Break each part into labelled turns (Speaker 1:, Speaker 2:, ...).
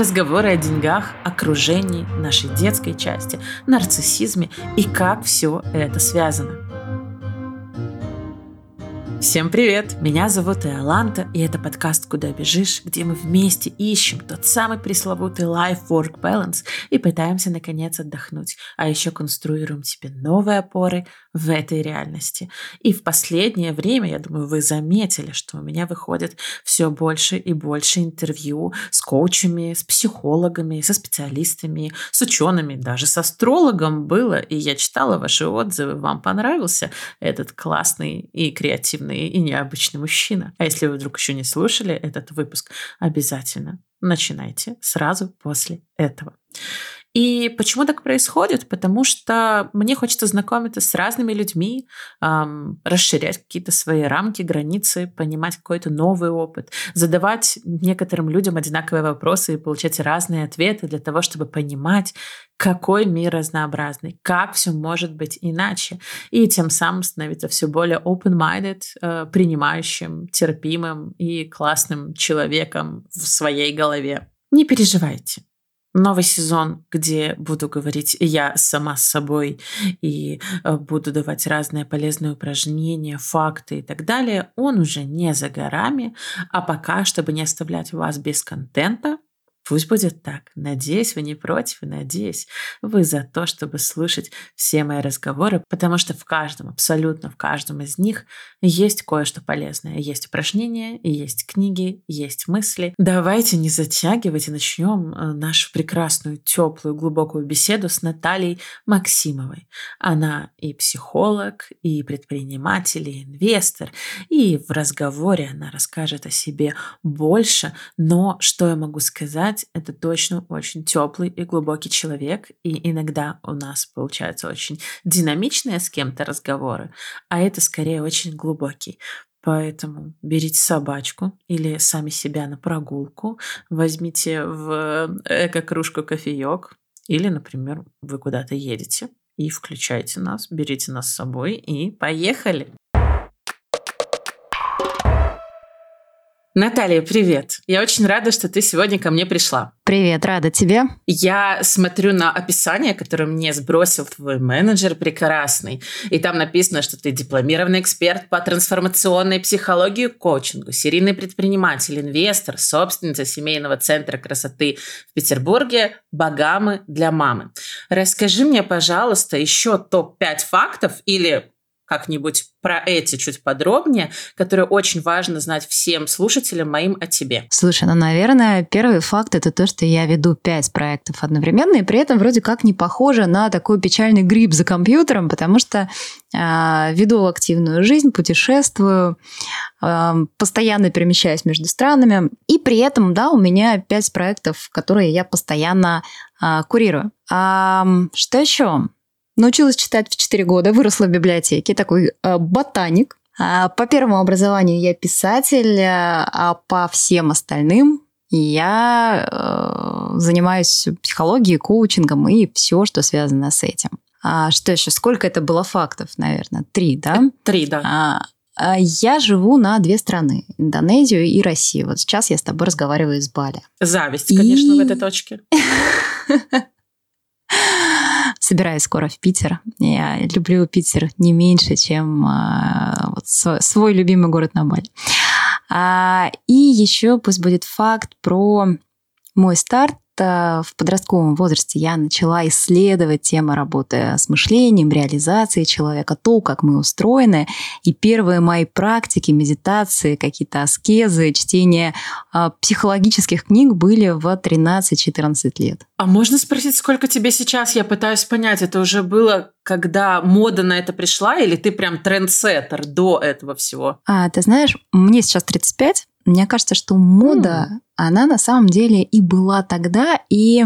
Speaker 1: разговоры о деньгах, окружении, нашей детской части, нарциссизме и как все это связано. Всем привет! Меня зовут Иоланта, и это подкаст «Куда бежишь», где мы вместе ищем тот самый пресловутый life-work balance и пытаемся наконец отдохнуть, а еще конструируем себе новые опоры в этой реальности. И в последнее время, я думаю, вы заметили, что у меня выходит все больше и больше интервью с коучами, с психологами, со специалистами, с учеными, даже с астрологом было, и я читала ваши отзывы, вам понравился этот классный и креативный неожиданный и необычный мужчина. А если вы вдруг еще не слушали этот выпуск, обязательно начинайте сразу после этого. И почему так происходит? Потому что мне хочется знакомиться с разными людьми, эм, расширять какие-то свои рамки, границы, понимать какой-то новый опыт, задавать некоторым людям одинаковые вопросы и получать разные ответы для того, чтобы понимать, какой мир разнообразный, как все может быть иначе, и тем самым становиться все более open-minded, э, принимающим, терпимым и классным человеком в своей голове. Не переживайте новый сезон, где буду говорить я сама с собой и э, буду давать разные полезные упражнения, факты и так далее, он уже не за горами, а пока, чтобы не оставлять вас без контента, Пусть будет так. Надеюсь, вы не против, и надеюсь, вы за то, чтобы слушать все мои разговоры, потому что в каждом, абсолютно в каждом из них есть кое-что полезное. Есть упражнения, есть книги, есть мысли. Давайте не затягивать и начнем э, нашу прекрасную, теплую, глубокую беседу с Натальей Максимовой. Она и психолог, и предприниматель, и инвестор, и в разговоре она расскажет о себе больше, но что я могу сказать, знать, это точно очень теплый и глубокий человек, и иногда у нас получаются очень динамичные с кем-то разговоры, а это скорее очень глубокий. Поэтому берите собачку или сами себя на прогулку, возьмите в эко-кружку кофеек, или, например, вы куда-то едете и включайте нас, берите нас с собой и поехали. Наталья, привет. Я очень рада, что ты сегодня ко мне пришла.
Speaker 2: Привет, рада тебе.
Speaker 1: Я смотрю на описание, которое мне сбросил твой менеджер прекрасный. И там написано, что ты дипломированный эксперт по трансформационной психологии коучингу, серийный предприниматель, инвестор, собственница семейного центра красоты в Петербурге «Багамы для мамы». Расскажи мне, пожалуйста, еще топ-5 фактов или как-нибудь про эти чуть подробнее, которые очень важно знать всем слушателям моим о тебе.
Speaker 2: Слушай, ну, наверное, первый факт это то, что я веду пять проектов одновременно, и при этом вроде как не похоже на такой печальный гриб за компьютером, потому что э, веду активную жизнь, путешествую, э, постоянно перемещаюсь между странами, и при этом, да, у меня пять проектов, которые я постоянно э, курирую. А, что еще? Научилась читать в 4 года, выросла в библиотеке, такой э, ботаник. А по первому образованию я писатель, э, а по всем остальным я э, занимаюсь психологией, коучингом и все, что связано с этим. А что еще? Сколько это было фактов, наверное? Три, да?
Speaker 1: Три, да. А,
Speaker 2: а я живу на две страны, Индонезию и Россию. Вот сейчас я с тобой разговариваю из Бали.
Speaker 1: Зависть, конечно, и... в этой точке.
Speaker 2: собираюсь скоро в Питер. Я люблю Питер не меньше, чем а, вот свой любимый город на Бали. А, и еще пусть будет факт про мой старт в подростковом возрасте я начала исследовать тему работы с мышлением, реализацией человека, то, как мы устроены. И первые мои практики, медитации, какие-то аскезы, чтение э, психологических книг были в 13-14 лет.
Speaker 1: А можно спросить, сколько тебе сейчас? Я пытаюсь понять, это уже было, когда мода на это пришла, или ты прям трендсеттер до этого всего?
Speaker 2: А, ты знаешь, мне сейчас 35, мне кажется, что мода. Она на самом деле и была тогда, и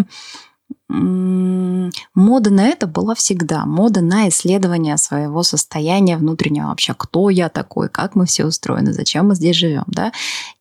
Speaker 2: мода на это была всегда. Мода на исследование своего состояния внутреннего вообще. Кто я такой, как мы все устроены, зачем мы здесь живем. Да?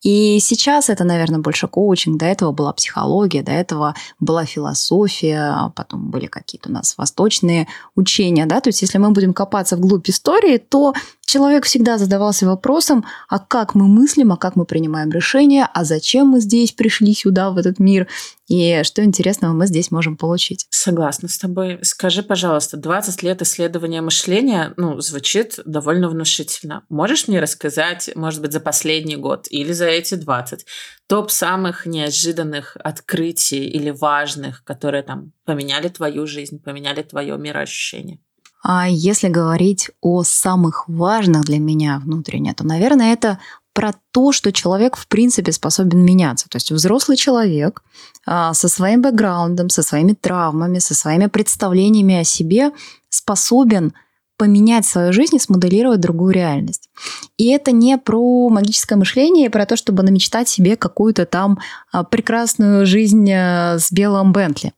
Speaker 2: И сейчас это, наверное, больше коучинг. До этого была психология, до этого была философия, потом были какие-то у нас восточные учения. Да? То есть если мы будем копаться вглубь истории, то человек всегда задавался вопросом, а как мы мыслим, а как мы принимаем решения, а зачем мы здесь пришли сюда, в этот мир, и что интересного мы здесь можем получить.
Speaker 1: Согласна с тобой. Скажи, пожалуйста, 20 лет исследования мышления, ну, звучит довольно внушительно. Можешь мне рассказать, может быть, за последний год или за эти 20, топ самых неожиданных открытий или важных, которые там поменяли твою жизнь, поменяли твое мироощущение?
Speaker 2: А если говорить о самых важных для меня внутренне, то, наверное, это про то, что человек в принципе способен меняться. То есть взрослый человек а, со своим бэкграундом, со своими травмами, со своими представлениями о себе способен поменять свою жизнь и смоделировать другую реальность. И это не про магическое мышление, про то, чтобы намечтать себе какую-то там а, прекрасную жизнь э, с белым Бентли.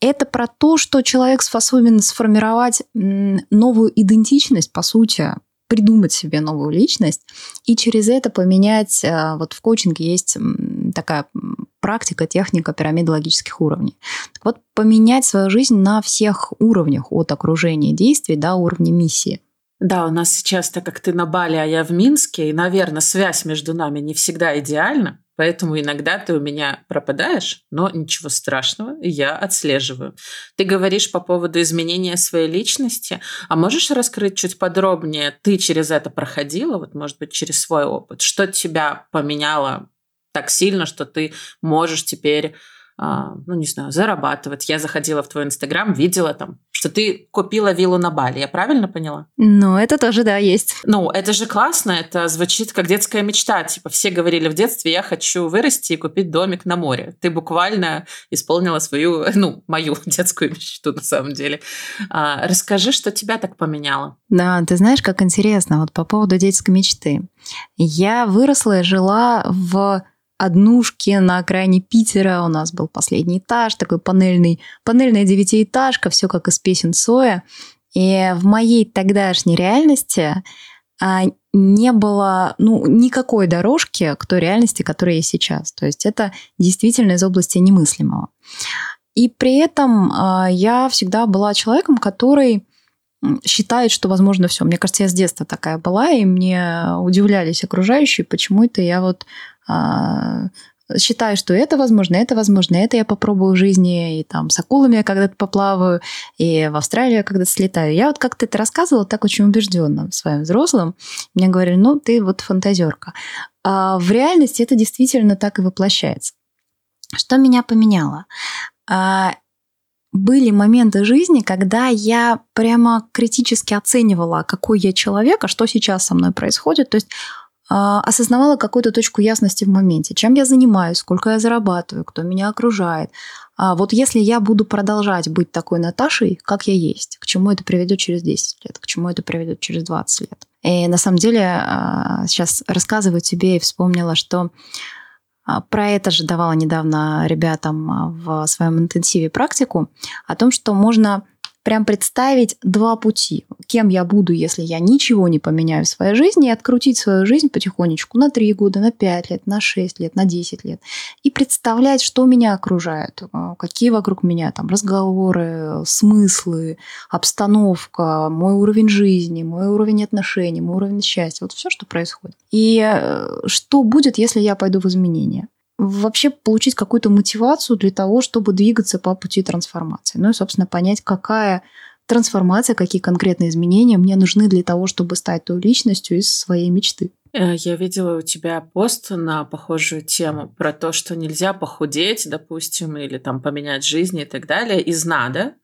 Speaker 2: Это про то, что человек способен сформировать новую идентичность, по сути, придумать себе новую личность и через это поменять, э, вот в коучинге есть такая практика, техника пирамиды логических уровней. Так вот, поменять свою жизнь на всех уровнях, от окружения действий до уровня миссии.
Speaker 1: Да, у нас сейчас, так как ты на Бали, а я в Минске, и, наверное, связь между нами не всегда идеальна, поэтому иногда ты у меня пропадаешь, но ничего страшного, я отслеживаю. Ты говоришь по поводу изменения своей личности, а можешь раскрыть чуть подробнее, ты через это проходила, вот, может быть, через свой опыт, что тебя поменяло так сильно, что ты можешь теперь а, ну, не знаю, зарабатывать. Я заходила в твой Инстаграм, видела там, что ты купила виллу на Бали. Я правильно поняла?
Speaker 2: Ну, это тоже, да, есть.
Speaker 1: Ну, это же классно, это звучит как детская мечта. Типа все говорили в детстве, я хочу вырасти и купить домик на море. Ты буквально исполнила свою, ну, мою детскую мечту на самом деле. А, расскажи, что тебя так поменяло.
Speaker 2: Да, ты знаешь, как интересно, вот по поводу детской мечты. Я выросла и жила в однушки на окраине Питера. У нас был последний этаж, такой панельный, панельная девятиэтажка, все как из песен Соя. И в моей тогдашней реальности а, не было ну, никакой дорожки к той реальности, которая есть сейчас. То есть это действительно из области немыслимого. И при этом а, я всегда была человеком, который считает, что возможно все. Мне кажется, я с детства такая была, и мне удивлялись окружающие, почему это я вот считаю, что это возможно, это возможно, это я попробую в жизни, и там с акулами я когда-то поплаваю, и в Австралию я когда-то слетаю. Я вот как-то это рассказывала так очень убежденно своим взрослым. Мне говорили, ну, ты вот фантазерка. А в реальности это действительно так и воплощается. Что меня поменяло? А, были моменты жизни, когда я прямо критически оценивала, какой я человек, а что сейчас со мной происходит. То есть а, осознавала какую-то точку ясности в моменте, чем я занимаюсь, сколько я зарабатываю, кто меня окружает. А вот если я буду продолжать быть такой Наташей, как я есть, к чему это приведет через 10 лет, к чему это приведет через 20 лет. И на самом деле а, сейчас рассказываю тебе и вспомнила, что про это же давала недавно ребятам в своем интенсиве практику, о том, что можно прям представить два пути. Кем я буду, если я ничего не поменяю в своей жизни, и открутить свою жизнь потихонечку на 3 года, на 5 лет, на 6 лет, на 10 лет. И представлять, что меня окружает, э, какие вокруг меня там разговоры, смыслы, обстановка, мой уровень жизни, мой уровень отношений, мой уровень счастья. Вот все, что происходит. И э, что будет, если я пойду в изменения вообще получить какую-то мотивацию для того, чтобы двигаться по пути трансформации. Ну и, собственно, понять, какая трансформация, какие конкретные изменения мне нужны для того, чтобы стать той личностью из своей мечты.
Speaker 1: Э, я видела у тебя пост на похожую тему про то, что нельзя похудеть, допустим, или там поменять жизнь и так далее из надо,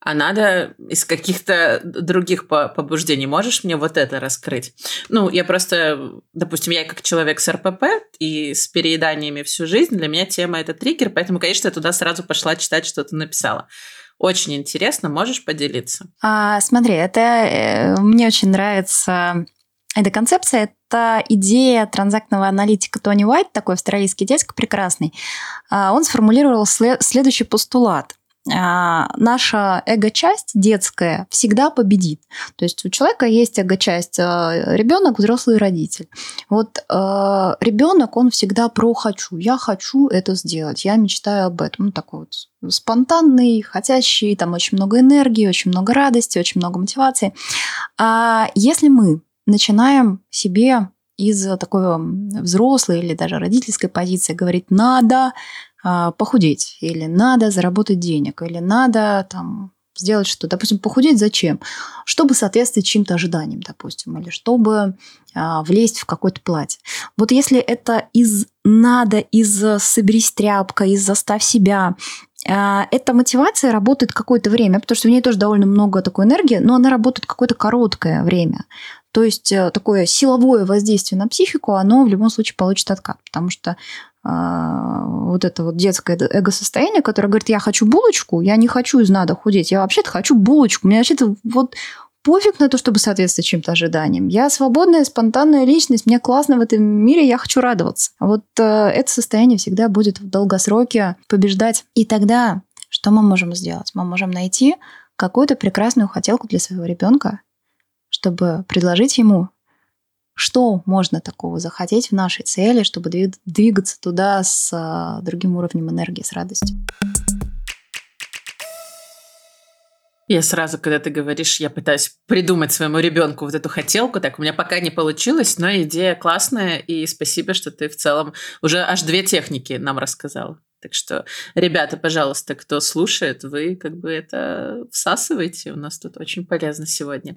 Speaker 1: а надо из каких-то других побуждений. Можешь мне вот это раскрыть? Ну, я просто, допустим, я как человек с РПП и с перееданиями всю жизнь, для меня тема это триггер, поэтому, конечно, я туда сразу пошла читать, что ты написала. Очень интересно, можешь поделиться?
Speaker 2: А, смотри, это э, мне очень нравится эта концепция. Это идея транзактного аналитика Тони Уайт, такой австралийский дядька прекрасный. А, он сформулировал след- следующий постулат. А, наша эго-часть детская всегда победит. То есть у человека есть эго-часть а, ребенок, взрослый родитель. Вот а, ребенок, он всегда про хочу. Я хочу это сделать, я мечтаю об этом. Ну, такой вот спонтанный, хотящий, там очень много энергии, очень много радости, очень много мотивации. А если мы начинаем себе из такой взрослой или даже родительской позиции говорить «надо похудеть» или «надо заработать денег» или «надо там сделать что? Допустим, похудеть зачем? Чтобы соответствовать чьим-то ожиданиям, допустим, или чтобы а, влезть в какое-то платье. Вот если это из надо, из соберись тряпка, из заставь себя, а, эта мотивация работает какое-то время, потому что в ней тоже довольно много такой энергии, но она работает какое-то короткое время. То есть э, такое силовое воздействие на психику, оно в любом случае получит откат, потому что а, вот это вот детское эго-состояние, которое говорит, я хочу булочку, я не хочу из надо худеть, я вообще-то хочу булочку, мне вообще-то вот пофиг на то, чтобы соответствовать чьим-то ожиданиям. Я свободная, спонтанная личность, мне классно в этом мире, я хочу радоваться. Вот э, это состояние всегда будет в долгосроке побеждать. И тогда что мы можем сделать? Мы можем найти какую-то прекрасную хотелку для своего ребенка, чтобы предложить ему что можно такого захотеть в нашей цели, чтобы двигаться туда с а, другим уровнем энергии, с радостью.
Speaker 1: Я сразу, когда ты говоришь, я пытаюсь придумать своему ребенку вот эту хотелку, так у меня пока не получилось, но идея классная, и спасибо, что ты в целом уже аж две техники нам рассказал. Так что, ребята, пожалуйста, кто слушает, вы как бы это всасываете. У нас тут очень полезно сегодня.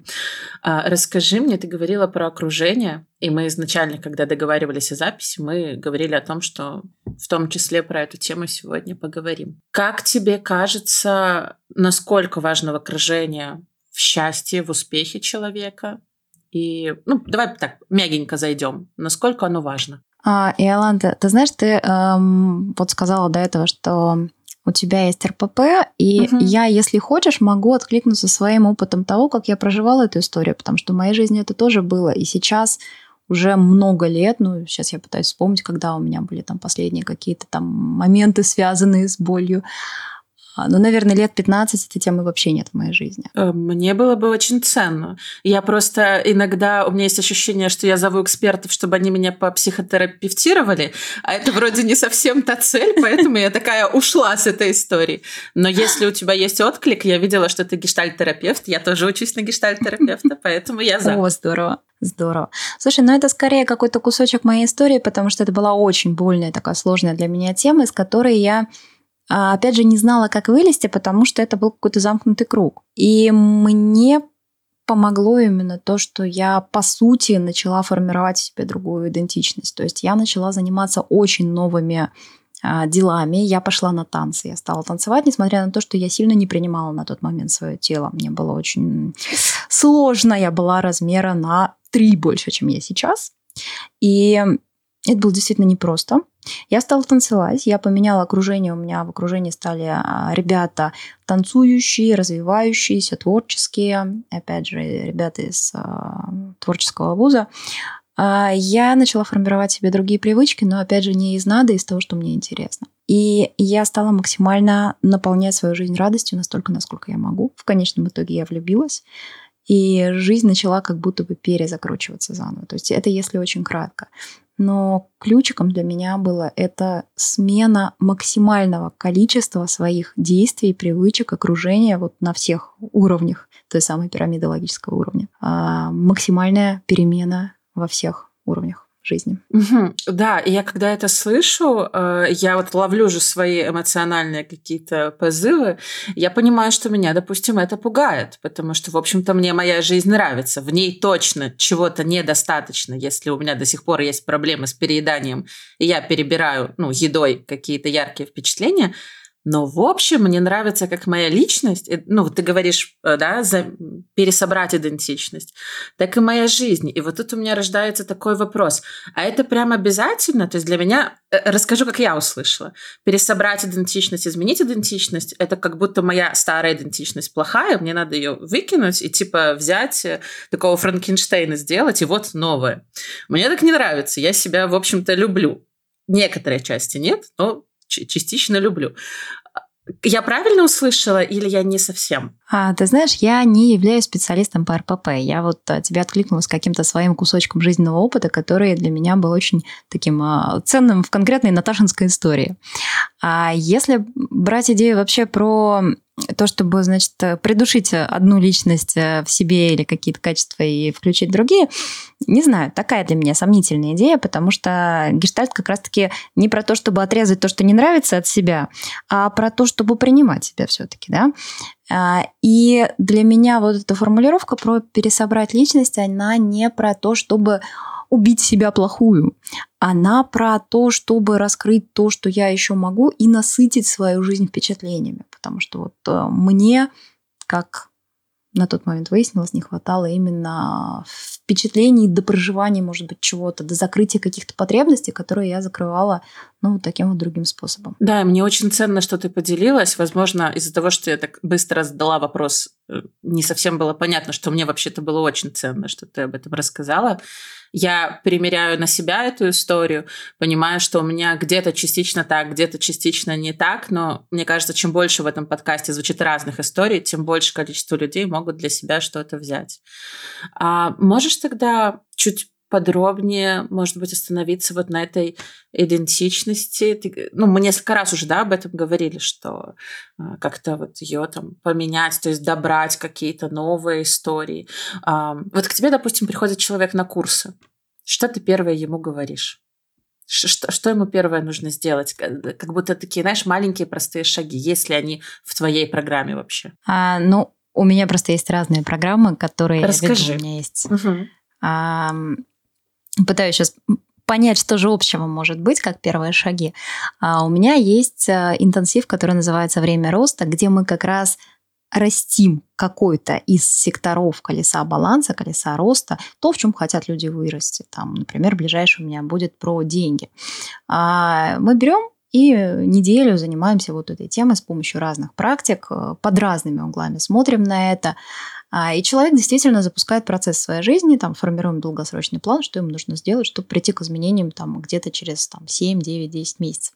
Speaker 1: А, расскажи мне, ты говорила про окружение, и мы изначально, когда договаривались о записи, мы говорили о том, что в том числе про эту тему сегодня поговорим. Как тебе кажется, насколько важно окружение в счастье, в успехе человека? И, ну, давай так, мягенько зайдем. Насколько оно важно?
Speaker 2: А, Иоланда, ты знаешь, ты эм, вот сказала до этого, что у тебя есть РПП, и угу. я, если хочешь, могу откликнуться своим опытом того, как я проживала эту историю, потому что в моей жизни это тоже было. И сейчас уже много лет, ну, сейчас я пытаюсь вспомнить, когда у меня были там последние какие-то там моменты, связанные с болью. А, ну, наверное, лет 15 этой темы вообще нет в моей жизни.
Speaker 1: Э, мне было бы очень ценно. Я просто иногда, у меня есть ощущение, что я зову экспертов, чтобы они меня попсихотерапевтировали, а это вроде не совсем та цель, поэтому я такая ушла с этой истории. Но если у тебя есть отклик, я видела, что ты гештальт-терапевт, я тоже учусь на гештальт-терапевта, поэтому я за.
Speaker 2: О, здорово. Здорово. Слушай, ну это скорее какой-то кусочек моей истории, потому что это была очень больная, такая сложная для меня тема, из которой я а, опять же, не знала, как вылезти, потому что это был какой-то замкнутый круг. И мне помогло именно то, что я, по сути, начала формировать в себе другую идентичность. То есть я начала заниматься очень новыми а, делами. Я пошла на танцы, я стала танцевать, несмотря на то, что я сильно не принимала на тот момент свое тело. Мне было очень сложно, я была размера на три больше, чем я сейчас. И это было действительно непросто. Я стала танцевать, я поменяла окружение, у меня в окружении стали а, ребята танцующие, развивающиеся, творческие, опять же, ребята из а, творческого вуза. А, я начала формировать себе другие привычки, но опять же не из надо, из того, что мне интересно. И я стала максимально наполнять свою жизнь радостью настолько, насколько я могу. В конечном итоге я влюбилась. И жизнь начала как будто бы перезакручиваться заново. То есть это если очень кратко. Но ключиком для меня было это смена максимального количества своих действий, привычек, окружения вот на всех уровнях той самой пирамиды логического уровня. А максимальная перемена во всех уровнях жизни.
Speaker 1: Угу. Да, и я когда это слышу, э, я вот ловлю же свои эмоциональные какие-то позывы, я понимаю, что меня, допустим, это пугает, потому что, в общем-то, мне моя жизнь нравится, в ней точно чего-то недостаточно, если у меня до сих пор есть проблемы с перееданием, и я перебираю, ну, едой какие-то яркие впечатления, но в общем мне нравится как моя личность, ну, ты говоришь, э, да, за, пересобрать идентичность, так и моя жизнь. И вот тут у меня рождается такой вопрос. А это прям обязательно? То есть для меня, э, расскажу, как я услышала. Пересобрать идентичность, изменить идентичность, это как будто моя старая идентичность плохая, мне надо ее выкинуть и типа взять э, такого Франкенштейна сделать, и вот новое. Мне так не нравится. Я себя, в общем-то, люблю. Некоторые части нет, но частично люблю. Я правильно услышала или я не совсем?
Speaker 2: А, ты знаешь, я не являюсь специалистом по РПП. Я вот а, тебе откликнулась каким-то своим кусочком жизненного опыта, который для меня был очень таким а, ценным в конкретной Наташинской истории. А если брать идею вообще про то, чтобы, значит, придушить одну личность в себе или какие-то качества и включить другие, не знаю, такая для меня сомнительная идея, потому что гештальт как раз-таки не про то, чтобы отрезать то, что не нравится от себя, а про то, чтобы принимать себя все-таки, да. А, и для меня вот эта формулировка про пересобрать личность, она не про то, чтобы убить себя плохую. Она про то, чтобы раскрыть то, что я еще могу, и насытить свою жизнь впечатлениями. Потому что вот э, мне, как на тот момент выяснилось, не хватало именно впечатлений до проживания, может быть, чего-то, до закрытия каких-то потребностей, которые я закрывала, ну, таким вот другим способом.
Speaker 1: Да, мне очень ценно, что ты поделилась. Возможно, из-за того, что я так быстро задала вопрос, э, не совсем было понятно, что мне вообще-то было очень ценно, что ты об этом рассказала я примеряю на себя эту историю, понимаю, что у меня где-то частично так, где-то частично не так, но мне кажется, чем больше в этом подкасте звучит разных историй, тем больше количество людей могут для себя что-то взять. А можешь тогда чуть подробнее, может быть, остановиться вот на этой идентичности. Ты, ну, мы несколько раз уже, да, об этом говорили, что э, как-то вот ее там поменять, то есть добрать какие-то новые истории. Э, вот к тебе, допустим, приходит человек на курсы. Что ты первое ему говоришь? Что, что ему первое нужно сделать? Как будто такие, знаешь, маленькие простые шаги, если они в твоей программе вообще.
Speaker 2: А, ну, у меня просто есть разные программы, которые
Speaker 1: Расскажи.
Speaker 2: Я веду, у меня есть. Угу. А, пытаюсь сейчас понять, что же общего может быть, как первые шаги. А у меня есть э, интенсив, который называется «Время роста», где мы как раз растим какой-то из секторов колеса баланса, колеса роста, то, в чем хотят люди вырасти. Там, например, ближайший у меня будет про деньги. А мы берем и неделю занимаемся вот этой темой с помощью разных практик, э, под разными углами смотрим на это, и человек действительно запускает процесс своей жизни, там, формируем долгосрочный план, что ему нужно сделать, чтобы прийти к изменениям там, где-то через там, 7, 9, 10 месяцев.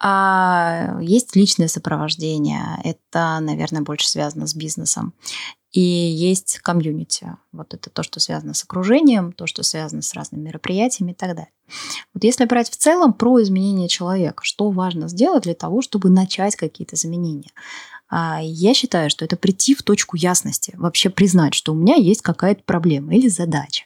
Speaker 2: А есть личное сопровождение. Это, наверное, больше связано с бизнесом. И есть комьюнити. Вот это то, что связано с окружением, то, что связано с разными мероприятиями и так далее. Вот если брать в целом про изменение человека, что важно сделать для того, чтобы начать какие-то изменения? А, я считаю, что это прийти в точку ясности, вообще признать, что у меня есть какая-то проблема или задача.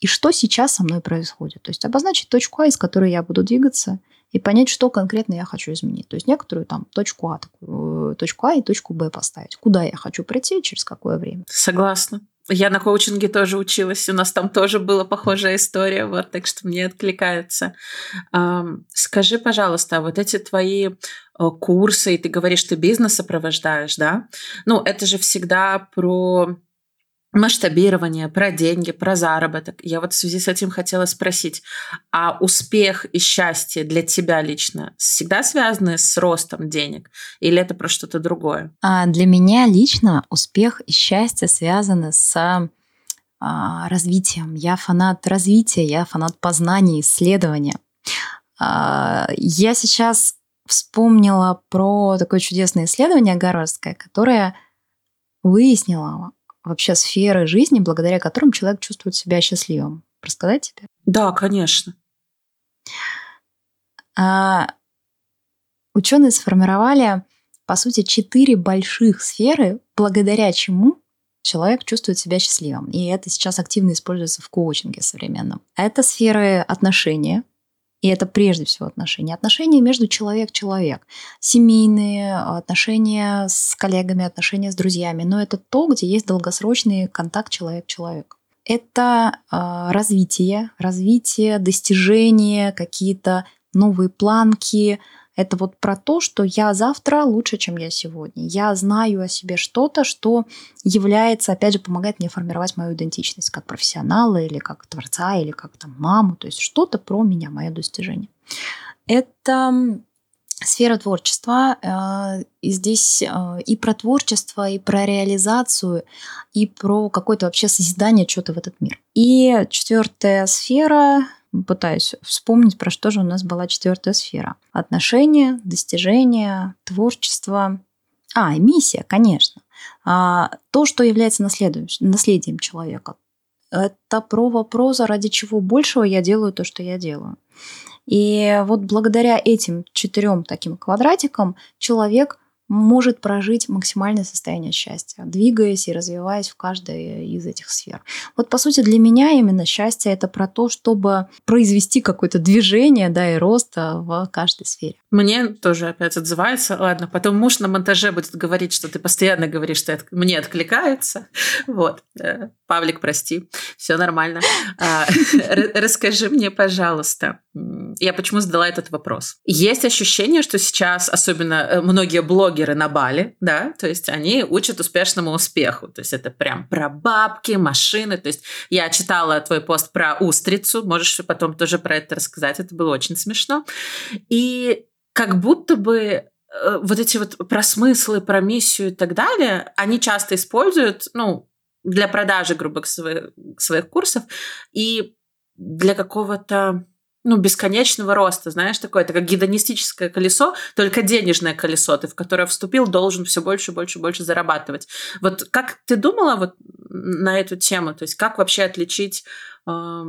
Speaker 2: И что сейчас со мной происходит. То есть обозначить точку А, из которой я буду двигаться, и понять, что конкретно я хочу изменить. То есть некоторую там точку А, э, точку А и точку Б поставить. Куда я хочу прийти, через какое время.
Speaker 1: Согласна. Я на коучинге тоже училась, у нас там тоже была похожая история, вот, так что мне откликается. Скажи, пожалуйста, вот эти твои э, курсы, и ты говоришь, ты бизнес сопровождаешь, да? Ну, это же всегда про масштабирование, про деньги, про заработок. Я вот в связи с этим хотела спросить, а успех и счастье для тебя лично всегда связаны с ростом денег или это про что-то другое?
Speaker 2: А для меня лично успех и счастье связаны с а, развитием. Я фанат развития, я фанат познания, исследования. А, я сейчас вспомнила про такое чудесное исследование гарвардское, которое выяснило, вообще сферы жизни, благодаря которым человек чувствует себя счастливым. Рассказать тебе?
Speaker 1: Да, конечно.
Speaker 2: А, ученые сформировали, по сути, четыре больших сферы, благодаря чему человек чувствует себя счастливым. И это сейчас активно используется в коучинге современном. Это сферы отношения, и это прежде всего отношения. Отношения между человек-человек. Семейные, отношения с коллегами, отношения с друзьями. Но это то, где есть долгосрочный контакт человек-человек. Это э, развитие, развитие, достижения, какие-то новые планки, это вот про то, что я завтра лучше, чем я сегодня. Я знаю о себе что-то, что является, опять же, помогает мне формировать мою идентичность как профессионала или как творца, или как там маму. То есть что-то про меня, мое достижение. Это сфера творчества. Э, и здесь э, и про творчество, и про реализацию, и про какое-то вообще созидание чего-то в этот мир. И четвертая сфера пытаюсь вспомнить, про что же у нас была четвертая сфера. Отношения, достижения, творчество. А, миссия, конечно. А, то, что является наследием человека. Это про вопрос, ради чего большего я делаю то, что я делаю. И вот благодаря этим четырем таким квадратикам человек может прожить максимальное состояние счастья, двигаясь и развиваясь в каждой из этих сфер. Вот, по сути, для меня именно счастье – это про то, чтобы произвести какое-то движение да, и рост в каждой сфере.
Speaker 1: Мне тоже опять отзывается. Ладно, потом муж на монтаже будет говорить, что ты постоянно говоришь, что мне откликается. Вот. Э, Павлик, прости. Все нормально. А, расскажи мне, пожалуйста, я почему задала этот вопрос. Есть ощущение, что сейчас, особенно э, многие блогеры на Бали, да, то есть они учат успешному успеху. То есть это прям про бабки, машины. То есть я читала твой пост про устрицу, можешь потом тоже про это рассказать, это было очень смешно. И как будто бы э, вот эти вот про смыслы, про миссию и так далее, они часто используют, ну, для продажи, грубо своих, своих курсов и для какого-то ну, бесконечного роста, знаешь, такое, это как гедонистическое колесо, только денежное колесо, ты в которое вступил, должен все больше, больше, больше зарабатывать. Вот как ты думала вот на эту тему, то есть как вообще отличить э,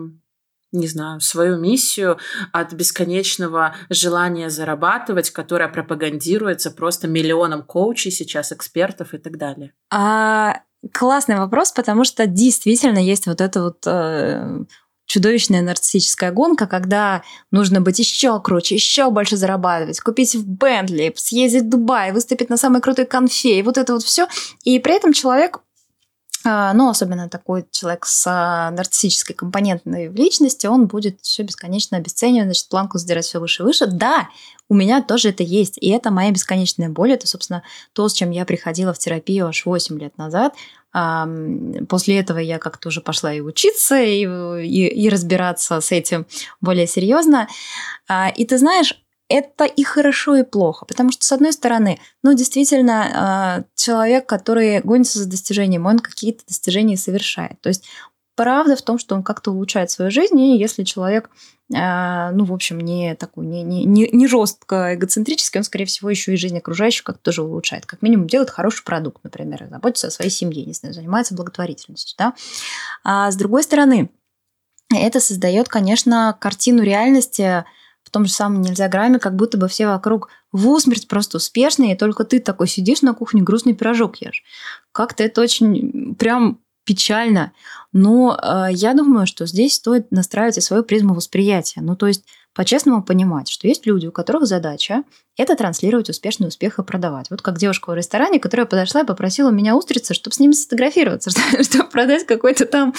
Speaker 1: не знаю, свою миссию от бесконечного желания зарабатывать, которое пропагандируется просто миллионом коучей сейчас, экспертов и так далее?
Speaker 2: А, классный вопрос, потому что действительно есть вот это вот э, чудовищная нарциссическая гонка, когда нужно быть еще круче, еще больше зарабатывать, купить в Бентли, съездить в Дубай, выступить на самой крутой конфе, и вот это вот все. И при этом человек ну, особенно такой человек с а, нарциссической компонентной в личности, он будет все бесконечно обесценивать, значит, планку задирать все выше и выше. Да, у меня тоже это есть, и это моя бесконечная боль. Это, собственно, то, с чем я приходила в терапию аж 8 лет назад. После этого я как-то уже пошла и учиться, и, и, и разбираться с этим более серьезно. А, и ты знаешь, это и хорошо, и плохо. Потому что, с одной стороны, ну, действительно, а, человек, который гонится за достижением, он какие-то достижения совершает. То есть правда в том, что он как-то улучшает свою жизнь, и если человек, а, ну, в общем, не такой, не, не, не жестко эгоцентрический, он, скорее всего, еще и жизнь окружающих как-то тоже улучшает. Как минимум, делает хороший продукт, например, заботится о своей семье, не знаю, занимается благотворительностью, да. А с другой стороны, это создает, конечно, картину реальности, в том же самом нельзя грамме, как будто бы все вокруг в усмерть просто успешные, и только ты такой сидишь на кухне, грустный пирожок ешь. Как-то это очень прям печально. Но э, я думаю, что здесь стоит настраивать и свою призму восприятия. Ну, то есть по-честному понимать, что есть люди, у которых задача это транслировать успешный успех и продавать. Вот как девушка в ресторане, которая подошла и попросила меня устрицы, чтобы с ними сфотографироваться, чтобы продать какой-то там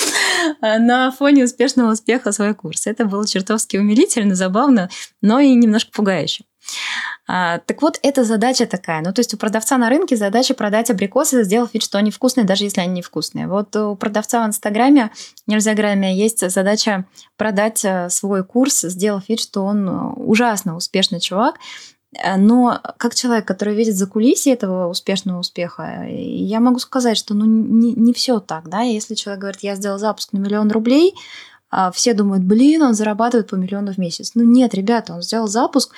Speaker 2: э, на фоне успешного успеха свой курс. Это было чертовски умилительно, забавно, но и немножко пугающе. А, так вот, эта задача такая. Ну, то есть у продавца на рынке задача продать абрикосы, сделав вид, что они вкусные, даже если они невкусные. Вот у продавца в Инстаграме, нельзя грамме, есть задача продать э, свой курс, сделав вид, что он э, ужасно успешный чувак, э, но как человек, который видит за кулисье этого успешного успеха, я могу сказать, что ну, не, не все так. Да? Если человек говорит, я сделал запуск на миллион рублей, а все думают, блин, он зарабатывает по миллиону в месяц. Ну нет, ребята, он сделал запуск,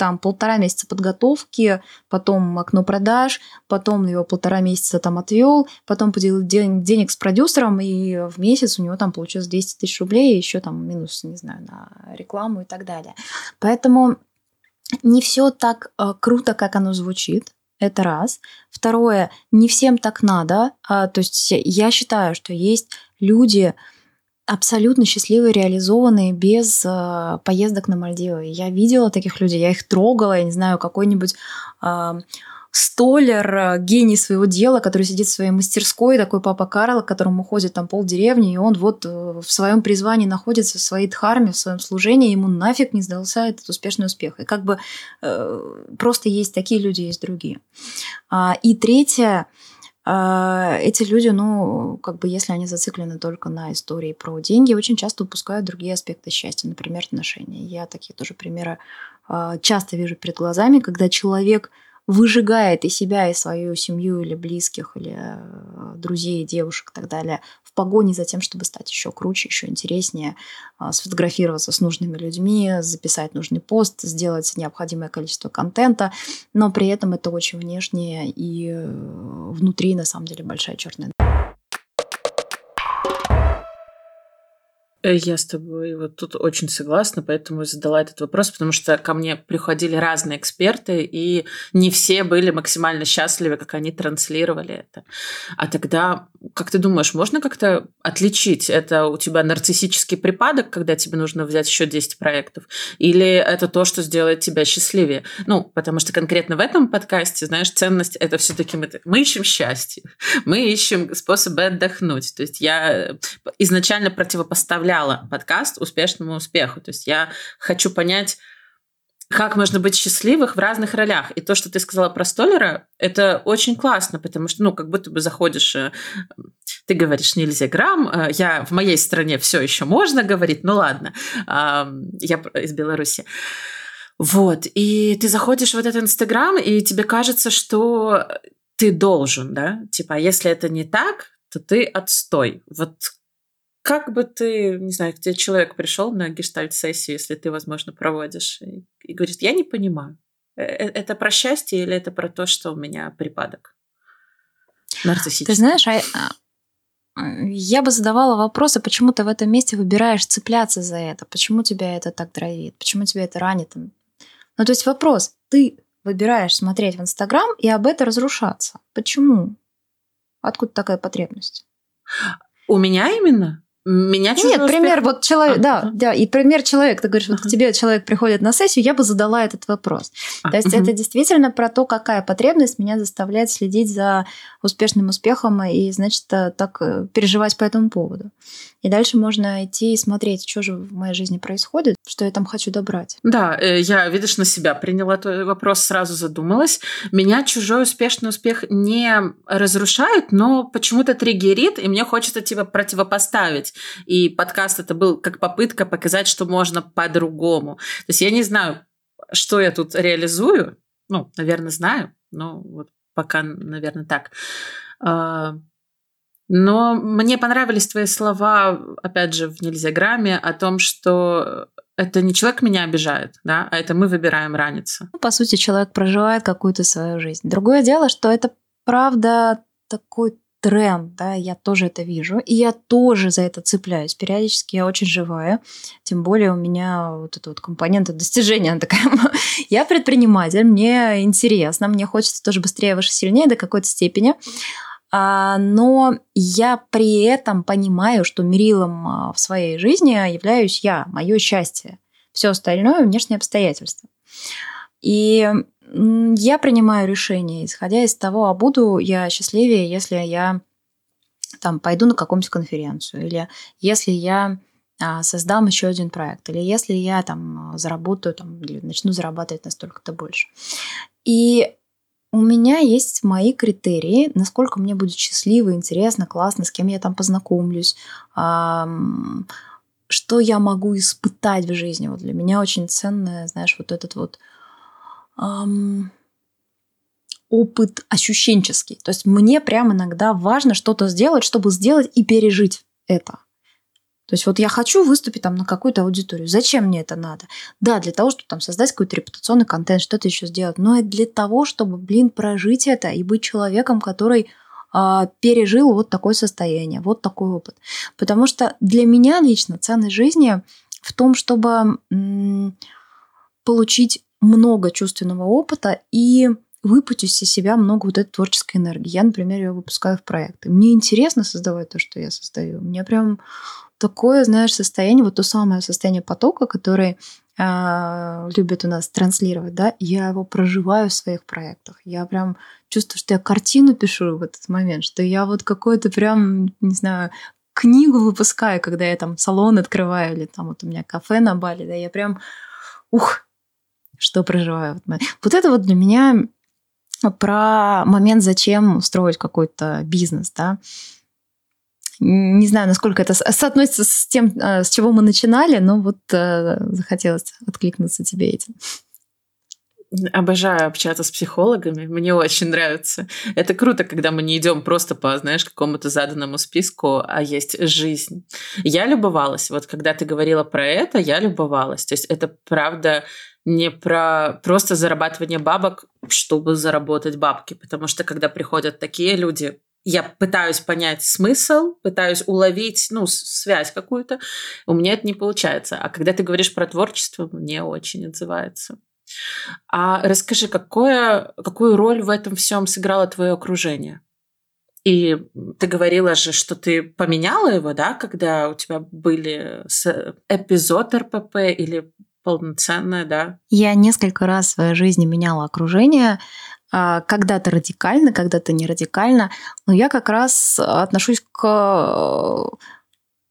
Speaker 2: там полтора месяца подготовки, потом окно продаж, потом его полтора месяца там отвел, потом поделил день, денег с продюсером, и в месяц у него там получилось 200 тысяч рублей, еще там минус, не знаю, на рекламу и так далее. Поэтому не все так э, круто, как оно звучит. Это раз. Второе, не всем так надо. А, то есть я считаю, что есть люди, абсолютно счастливые, реализованные без э, поездок на Мальдивы. Я видела таких людей, я их трогала, я не знаю, какой-нибудь э, столер, э, гений своего дела, который сидит в своей мастерской, такой папа Карл, к которому ходит там пол деревни, и он вот э, в своем призвании находится, в своей дхарме, в своем служении, ему нафиг не сдался этот успешный успех. И как бы э, просто есть такие люди, есть другие. А, и третье, эти люди, ну, как бы если они зациклены только на истории про деньги, очень часто упускают другие аспекты счастья, например, отношения. Я такие тоже примеры а, часто вижу перед глазами, когда человек выжигает и себя, и свою семью, или близких, или э, друзей, девушек и так далее в погоне за тем, чтобы стать еще круче, еще интереснее, а, сфотографироваться с нужными людьми, записать нужный пост, сделать необходимое количество контента, но при этом это очень внешнее и э, внутри, на самом деле, большая черная
Speaker 1: Э, я с тобой вот тут очень согласна, поэтому задала этот вопрос, потому что ко мне приходили разные эксперты, и не все были максимально счастливы, как они транслировали это. А тогда, как ты думаешь, можно как-то отличить, это у тебя нарциссический припадок, когда тебе нужно взять еще 10 проектов, или это то, что сделает тебя счастливее? Ну, потому что конкретно в этом подкасте, знаешь, ценность это все-таки мы, мы ищем счастье, мы ищем способы отдохнуть. То есть я изначально противопоставляю направляла подкаст успешному успеху. То есть я хочу понять, как можно быть счастливых в разных ролях. И то, что ты сказала про Столлера, это очень классно, потому что, ну, как будто бы заходишь, э, ты говоришь, нельзя грамм, э, я в моей стране все еще можно говорить, ну ладно, я из Беларуси. Вот, и ты заходишь в этот Инстаграм, и тебе кажется, что ты должен, да, типа, а если это не так, то ты отстой. Вот как бы ты, не знаю, где человек пришел на гештальт-сессию, если ты, возможно, проводишь, и, и говорит, я не понимаю, э, э, это про счастье или это про то, что у меня припадок нарциссический?
Speaker 2: Ты знаешь, а, а, я бы задавала вопросы, почему ты в этом месте выбираешь цепляться за это, почему тебя это так дровит, почему тебя это ранит. Ну, то есть вопрос, ты выбираешь смотреть в Инстаграм и об этом разрушаться. Почему? Откуда такая потребность?
Speaker 1: У меня именно? Меня
Speaker 2: Нет, пример, успех... вот человек, а, да, да, и пример человека, ты говоришь, вот к тебе человек приходит на сессию, я бы задала этот вопрос. А, то есть это действительно про то, какая потребность меня заставляет следить за успешным успехом и, значит, э, так э, переживать по этому поводу. И дальше можно идти и смотреть, что же в моей жизни происходит, что я там хочу добрать.
Speaker 1: Да, э, я, видишь, на себя приняла твой вопрос, сразу задумалась. Меня чужой успешный успех не разрушает, но почему-то триггерит, и мне хочется типа противопоставить. И подкаст это был как попытка показать, что можно по-другому. То есть я не знаю, что я тут реализую. Ну, наверное, знаю, но вот пока, наверное, так. А, но мне понравились твои слова, опять же, в нельзяграмме о том, что это не человек меня обижает, да, а это мы выбираем раниться.
Speaker 2: Ну, по сути, человек проживает какую-то свою жизнь. Другое дело, что это правда такой тренд, да, я тоже это вижу, и я тоже за это цепляюсь. Периодически я очень живая, тем более у меня вот эта вот компонента достижения, она такая, я предприниматель, мне интересно, мне хочется тоже быстрее, выше, сильнее до какой-то степени. А, но я при этом понимаю, что мерилом а, в своей жизни являюсь я, мое счастье. Все остальное внешние обстоятельства. И я принимаю решение, исходя из того, а буду я счастливее, если я там пойду на какую-нибудь конференцию, или если я а, создам еще один проект, или если я там заработаю, там, или начну зарабатывать настолько-то больше. И у меня есть мои критерии, насколько мне будет счастливо, интересно, классно, с кем я там познакомлюсь, что я могу испытать в жизни. Вот для меня очень ценное, знаешь, вот этот вот эм, опыт ощущенческий. То есть мне прям иногда важно что-то сделать, чтобы сделать и пережить это. То есть вот я хочу выступить там на какую-то аудиторию. Зачем мне это надо? Да, для того, чтобы там создать какой-то репутационный контент, что-то еще сделать. Но и для того, чтобы, блин, прожить это и быть человеком, который а, пережил вот такое состояние, вот такой опыт. Потому что для меня лично ценность жизни в том, чтобы м- получить много чувственного опыта и выпустить из себя много вот этой творческой энергии. Я, например, ее выпускаю в проекты. Мне интересно создавать то, что я создаю. Мне прям такое, знаешь, состояние, вот то самое состояние потока, который э, любят у нас транслировать, да, я его проживаю в своих проектах. Я прям чувствую, что я картину пишу в этот момент, что я вот какой-то прям, не знаю, книгу выпускаю, когда я там салон открываю, или там вот у меня кафе на Бали, да, я прям, ух, что проживаю. Вот это вот для меня про момент, зачем строить какой-то бизнес, да. Не знаю, насколько это соотносится с тем, э, с чего мы начинали, но вот э, захотелось откликнуться тебе этим.
Speaker 1: Обожаю общаться с психологами, мне очень нравится. Это круто, когда мы не идем просто по, знаешь, какому-то заданному списку, а есть жизнь. Я любовалась. Вот когда ты говорила про это, я любовалась. То есть это правда не про просто зарабатывание бабок, чтобы заработать бабки. Потому что когда приходят такие люди, я пытаюсь понять смысл, пытаюсь уловить, ну, связь какую-то, у меня это не получается. А когда ты говоришь про творчество, мне очень отзывается. А расскажи, какое, какую роль в этом всем сыграло твое окружение? И ты говорила же, что ты поменяла его, да, когда у тебя были эпизод РПП или полноценное, да?
Speaker 2: Я несколько раз в своей жизни меняла окружение, а, когда-то радикально, когда-то не радикально, но я как раз отношусь к э,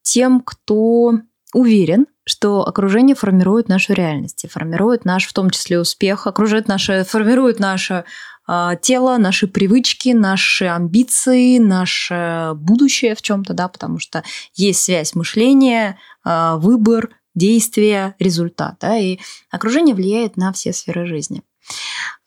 Speaker 2: тем, кто уверен, что окружение формирует нашу реальность, и формирует наш, в том числе, успех, окружает наше, формирует наше э, тело, наши привычки, наши амбиции, наше будущее в чем-то, да, потому что есть связь мышления, э, выбор, действие, результат, да, и окружение влияет на все сферы жизни.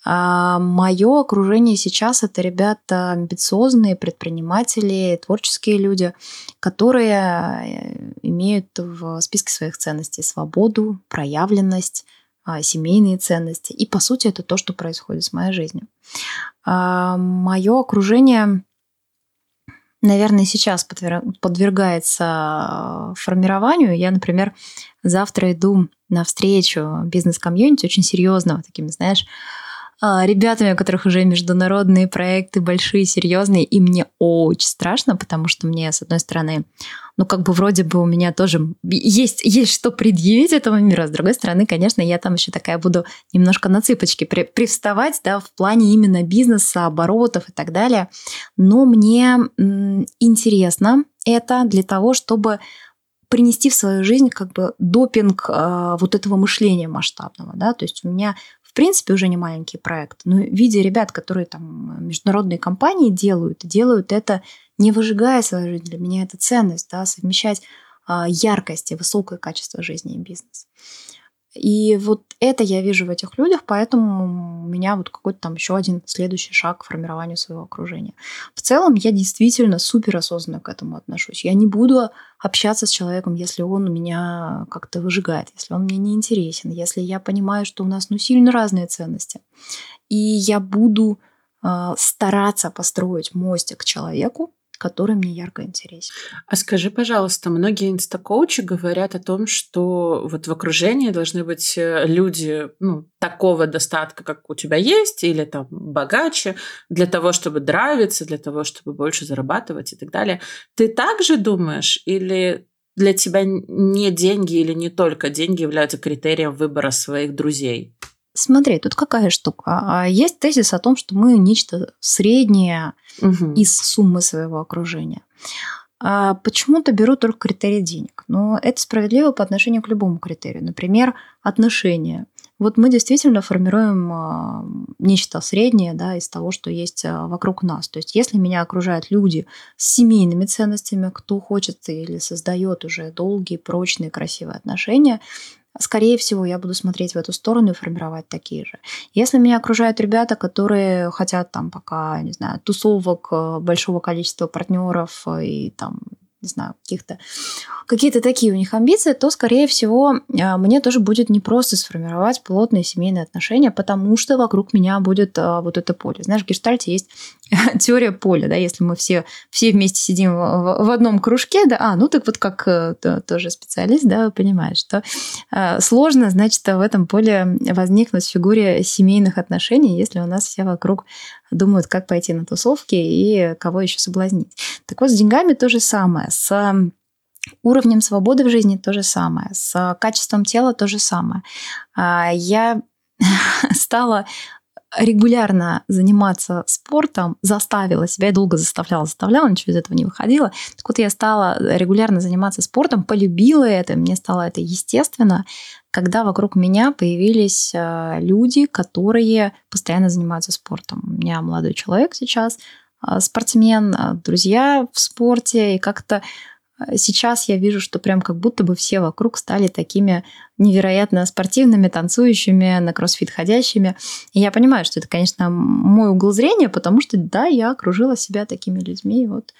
Speaker 2: А мое окружение сейчас это ребята амбициозные, предприниматели, творческие люди, которые э, имеют в списке своих ценностей свободу, проявленность, а, семейные ценности. И по сути это то, что происходит с моей жизнью. А мое окружение наверное, сейчас подвергается формированию. Я, например, завтра иду на встречу бизнес-комьюнити очень серьезного, такими, знаешь, ребятами, у которых уже международные проекты большие, серьезные, и мне очень страшно, потому что мне, с одной стороны, ну, как бы вроде бы у меня тоже есть, есть что предъявить этому миру, а с другой стороны, конечно, я там еще такая буду немножко на цыпочки при, привставать, да, в плане именно бизнеса, оборотов и так далее. Но мне м, интересно это для того, чтобы принести в свою жизнь как бы допинг э, вот этого мышления масштабного, да, то есть у меня в принципе, уже не маленький проект. Но видя ребят, которые там международные компании делают, делают это не выжигая свою жизнь. Для меня это ценность, да, совмещать а, яркость и высокое качество жизни и бизнес. И вот это я вижу в этих людях, поэтому у меня вот какой-то там еще один следующий шаг к формированию своего окружения. В целом я действительно супер осознанно к этому отношусь. Я не буду общаться с человеком, если он меня как-то выжигает, если он мне не интересен, если я понимаю, что у нас ну сильно разные ценности. И я буду э, стараться построить мостик к человеку, который мне ярко интересен.
Speaker 1: А скажи, пожалуйста, многие инстакоучи говорят о том, что вот в окружении должны быть э, люди ну, такого достатка, как у тебя есть, или там богаче, для того, чтобы драйвиться, для того, чтобы больше зарабатывать и так далее. Ты также думаешь или для тебя не деньги или не только деньги являются критерием выбора своих друзей?
Speaker 2: Смотри, тут какая штука. А, есть тезис о том, что мы нечто среднее угу. из суммы своего окружения. А почему-то беру только критерий денег. Но это справедливо по отношению к любому критерию. Например, отношения. Вот мы действительно формируем а, нечто среднее да, из того, что есть вокруг нас. То есть если меня окружают люди с семейными ценностями, кто хочет или создает уже долгие, прочные, красивые отношения, скорее всего, я буду смотреть в эту сторону и формировать такие же. Если меня окружают ребята, которые хотят там пока, не знаю, тусовок, э, большого количества партнеров э, и там не знаю, каких-то какие-то такие у них амбиции, то, скорее всего, а, мне тоже будет непросто сформировать плотные семейные отношения, потому что вокруг меня будет а, вот это поле. Знаешь, в гештальте есть теория поля, да, если мы все, все вместе сидим в, в одном кружке, да, а, ну так вот как э, то, тоже специалист, да, понимаешь, что э, сложно, значит, в этом поле возникнуть в фигуре семейных отношений, если у нас все вокруг думают, как пойти на тусовки и кого еще соблазнить. Так вот, с деньгами то же самое, с уровнем свободы в жизни то же самое, с качеством тела то же самое. А, я стала регулярно заниматься спортом, заставила себя, я долго заставляла, заставляла, ничего из этого не выходило. Так вот, я стала регулярно заниматься спортом, полюбила это, мне стало это естественно, когда вокруг меня появились э, люди, которые постоянно занимаются спортом. У меня молодой человек сейчас, э, спортсмен, э, друзья в спорте, и как-то Сейчас я вижу, что прям как будто бы все вокруг стали такими невероятно спортивными, танцующими, на кроссфит ходящими. И я понимаю, что это, конечно, мой угол зрения, потому что, да, я окружила себя такими людьми. И вот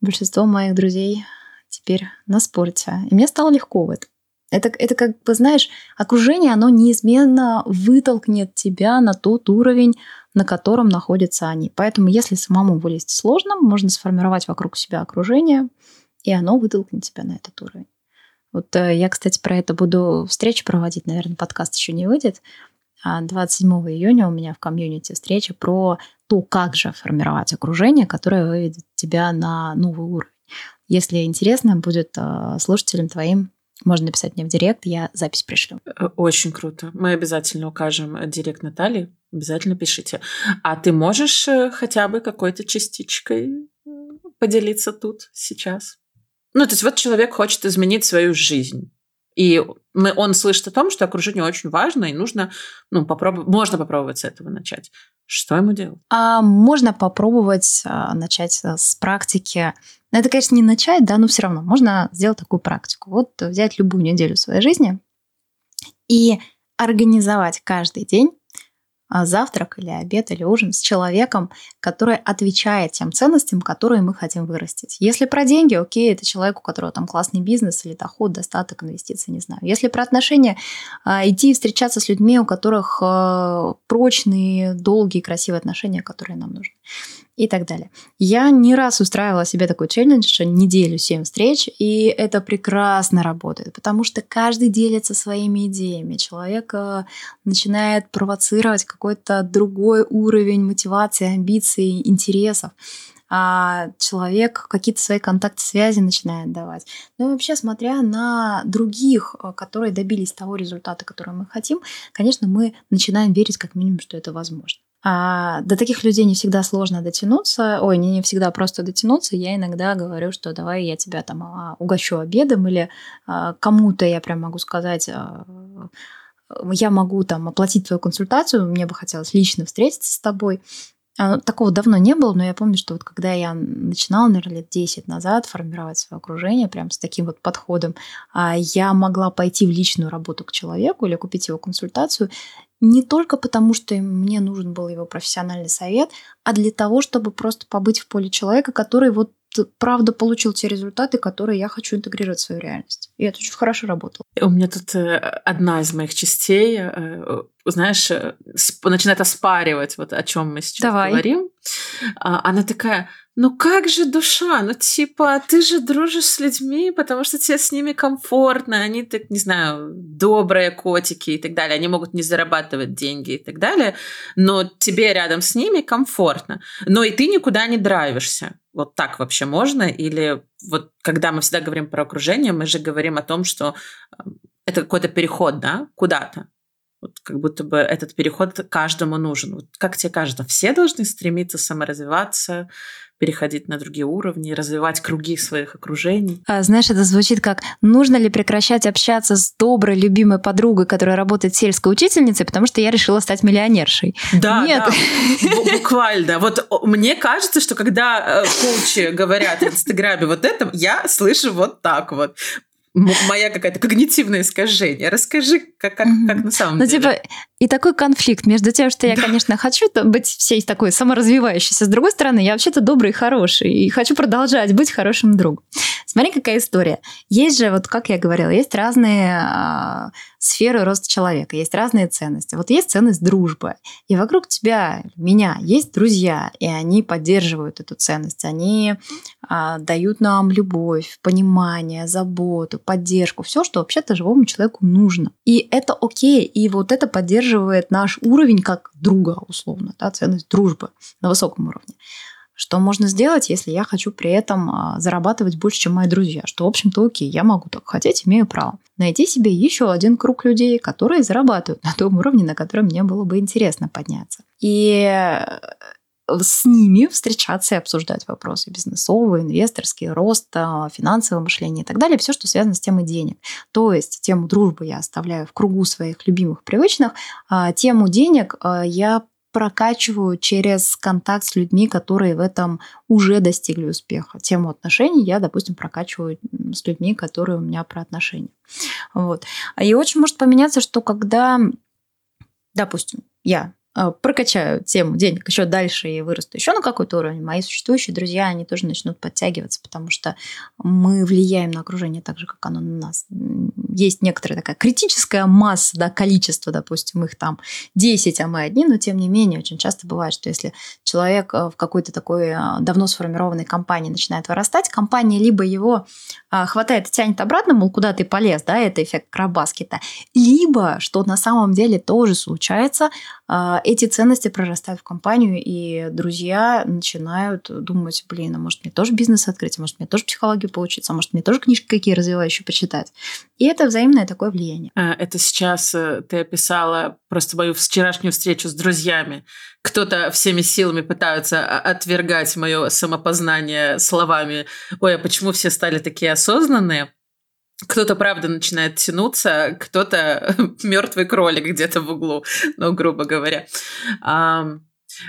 Speaker 2: большинство моих друзей теперь на спорте. И мне стало легко в этом. Это, это как бы, знаешь, окружение, оно неизменно вытолкнет тебя на тот уровень, на котором находятся они. Поэтому, если самому вылезть сложно, можно сформировать вокруг себя окружение, и оно вытолкнет тебя на этот уровень. Вот э, я, кстати, про это буду встречу проводить, наверное, подкаст еще не выйдет. 27 а июня у меня в комьюнити встреча про то, как же формировать окружение, которое выведет тебя на новый уровень. Если интересно будет э, слушателям твоим, можно написать мне в директ, я запись пришлю.
Speaker 1: Э, очень круто. Мы обязательно укажем директ Натальи. Обязательно пишите. А ты можешь хотя бы какой-то частичкой поделиться тут сейчас? Ну, то есть вот человек хочет изменить свою жизнь. И мы, он слышит о том, что окружение очень важно, и нужно, ну, попробовать, можно попробовать с этого начать. Что ему делать?
Speaker 2: А, можно попробовать а, начать а, с практики. Но это, конечно, не начать, да, но все равно можно сделать такую практику. Вот взять любую неделю своей жизни и организовать каждый день завтрак или обед или ужин с человеком, который отвечает тем ценностям, которые мы хотим вырастить. Если про деньги, окей, это человек, у которого там классный бизнес или доход, достаток, инвестиции, не знаю. Если про отношения, а, идти встречаться с людьми, у которых а, прочные, долгие, красивые отношения, которые нам нужны и так далее. Я не раз устраивала себе такой челлендж, неделю 7 встреч, и это прекрасно работает, потому что каждый делится своими идеями. Человек э, начинает провоцировать какой-то другой уровень мотивации, амбиций, интересов а человек какие-то свои контакты связи начинает давать. Ну и вообще, смотря на других, э, которые добились того результата, который мы хотим, конечно, мы начинаем верить как минимум, что это возможно. А до таких людей не всегда сложно дотянуться, ой, не, не всегда просто дотянуться. Я иногда говорю, что давай я тебя там а, угощу обедом, или а, кому-то я прям могу сказать, а, я могу там оплатить твою консультацию, мне бы хотелось лично встретиться с тобой. А, такого давно не было, но я помню, что вот когда я начинала, наверное, лет 10 назад формировать свое окружение прям с таким вот подходом, а, я могла пойти в личную работу к человеку или купить его консультацию не только потому, что мне нужен был его профессиональный совет, а для того, чтобы просто побыть в поле человека, который вот правда получил те результаты, которые я хочу интегрировать в свою реальность. И это очень хорошо работало.
Speaker 1: У меня тут э, одна из моих частей, э, знаешь, э, начинает оспаривать вот о чем мы сейчас Давай. говорим. А, она такая, ну как же душа? Ну типа, ты же дружишь с людьми, потому что тебе с ними комфортно, они, так, не знаю, добрые котики и так далее, они могут не зарабатывать деньги и так далее, но тебе рядом с ними комфортно. Но и ты никуда не драйвишься. Вот так вообще можно? Или вот когда мы всегда говорим про окружение, мы же говорим о том, что эм, это какой-то переход, да, куда-то. Вот как будто бы этот переход каждому нужен. Вот как тебе кажется, все должны стремиться саморазвиваться, переходить на другие уровни, развивать круги своих окружений.
Speaker 2: А, знаешь, это звучит как «нужно ли прекращать общаться с доброй, любимой подругой, которая работает сельской учительницей, потому что я решила стать миллионершей».
Speaker 1: Да, Нет. да, буквально. Вот мне кажется, что когда э, коучи говорят в Инстаграме вот это, я слышу вот так вот моя какая-то когнитивное искажение. Расскажи, как, как, как на самом ну,
Speaker 2: деле. Ну, типа, и такой конфликт между тем, что я, да. конечно, хочу быть всей такой саморазвивающейся, с другой стороны, я вообще-то добрый и хороший, и хочу продолжать быть хорошим другом. Смотри, какая история. Есть же, вот как я говорила, есть разные э, сферы роста человека, есть разные ценности. Вот есть ценность дружбы, и вокруг тебя, меня, есть друзья, и они поддерживают эту ценность, они э, дают нам любовь, понимание, заботу, поддержку, все, что вообще-то живому человеку нужно. И это окей, и вот это поддерживает наш уровень как друга, условно, да, ценность дружбы на высоком уровне. Что можно сделать, если я хочу при этом а, зарабатывать больше, чем мои друзья? Что, в общем-то, окей, я могу так хотеть, имею право. Найти себе еще один круг людей, которые зарабатывают на том уровне, на котором мне было бы интересно подняться. И э, с ними встречаться и обсуждать вопросы бизнесовые, инвесторские, роста, финансового мышления и так далее, все, что связано с темой денег. То есть тему дружбы я оставляю в кругу своих любимых, привычных, а тему денег а, я прокачиваю через контакт с людьми, которые в этом уже достигли успеха. Тему отношений я, допустим, прокачиваю с людьми, которые у меня про отношения. Вот. И очень может поменяться, что когда, допустим, я прокачаю тему денег еще дальше и вырасту еще на какой-то уровень, мои существующие друзья, они тоже начнут подтягиваться, потому что мы влияем на окружение так же, как оно на нас. Есть некоторая такая критическая масса, да, количество, допустим, их там 10, а мы одни, но тем не менее очень часто бывает, что если человек э, в какой-то такой э, давно сформированной компании начинает вырастать, компания либо его хватает и тянет обратно, мол, куда ты полез, да, это эффект крабаскета, либо, что на самом деле тоже случается, а, эти ценности прорастают в компанию, и друзья начинают думать, блин, а может мне тоже бизнес открыть, а может мне тоже психологию поучиться, а может мне тоже книжки какие развивающие почитать. И это взаимное такое влияние.
Speaker 1: А, это сейчас э, ты описала просто мою вчерашнюю встречу с друзьями. Кто-то всеми силами пытается отвергать мое самопознание словами «Ой, а почему все стали такие осознанные?» Кто-то, правда, начинает тянуться, кто-то мертвый кролик где-то в углу, ну, грубо говоря.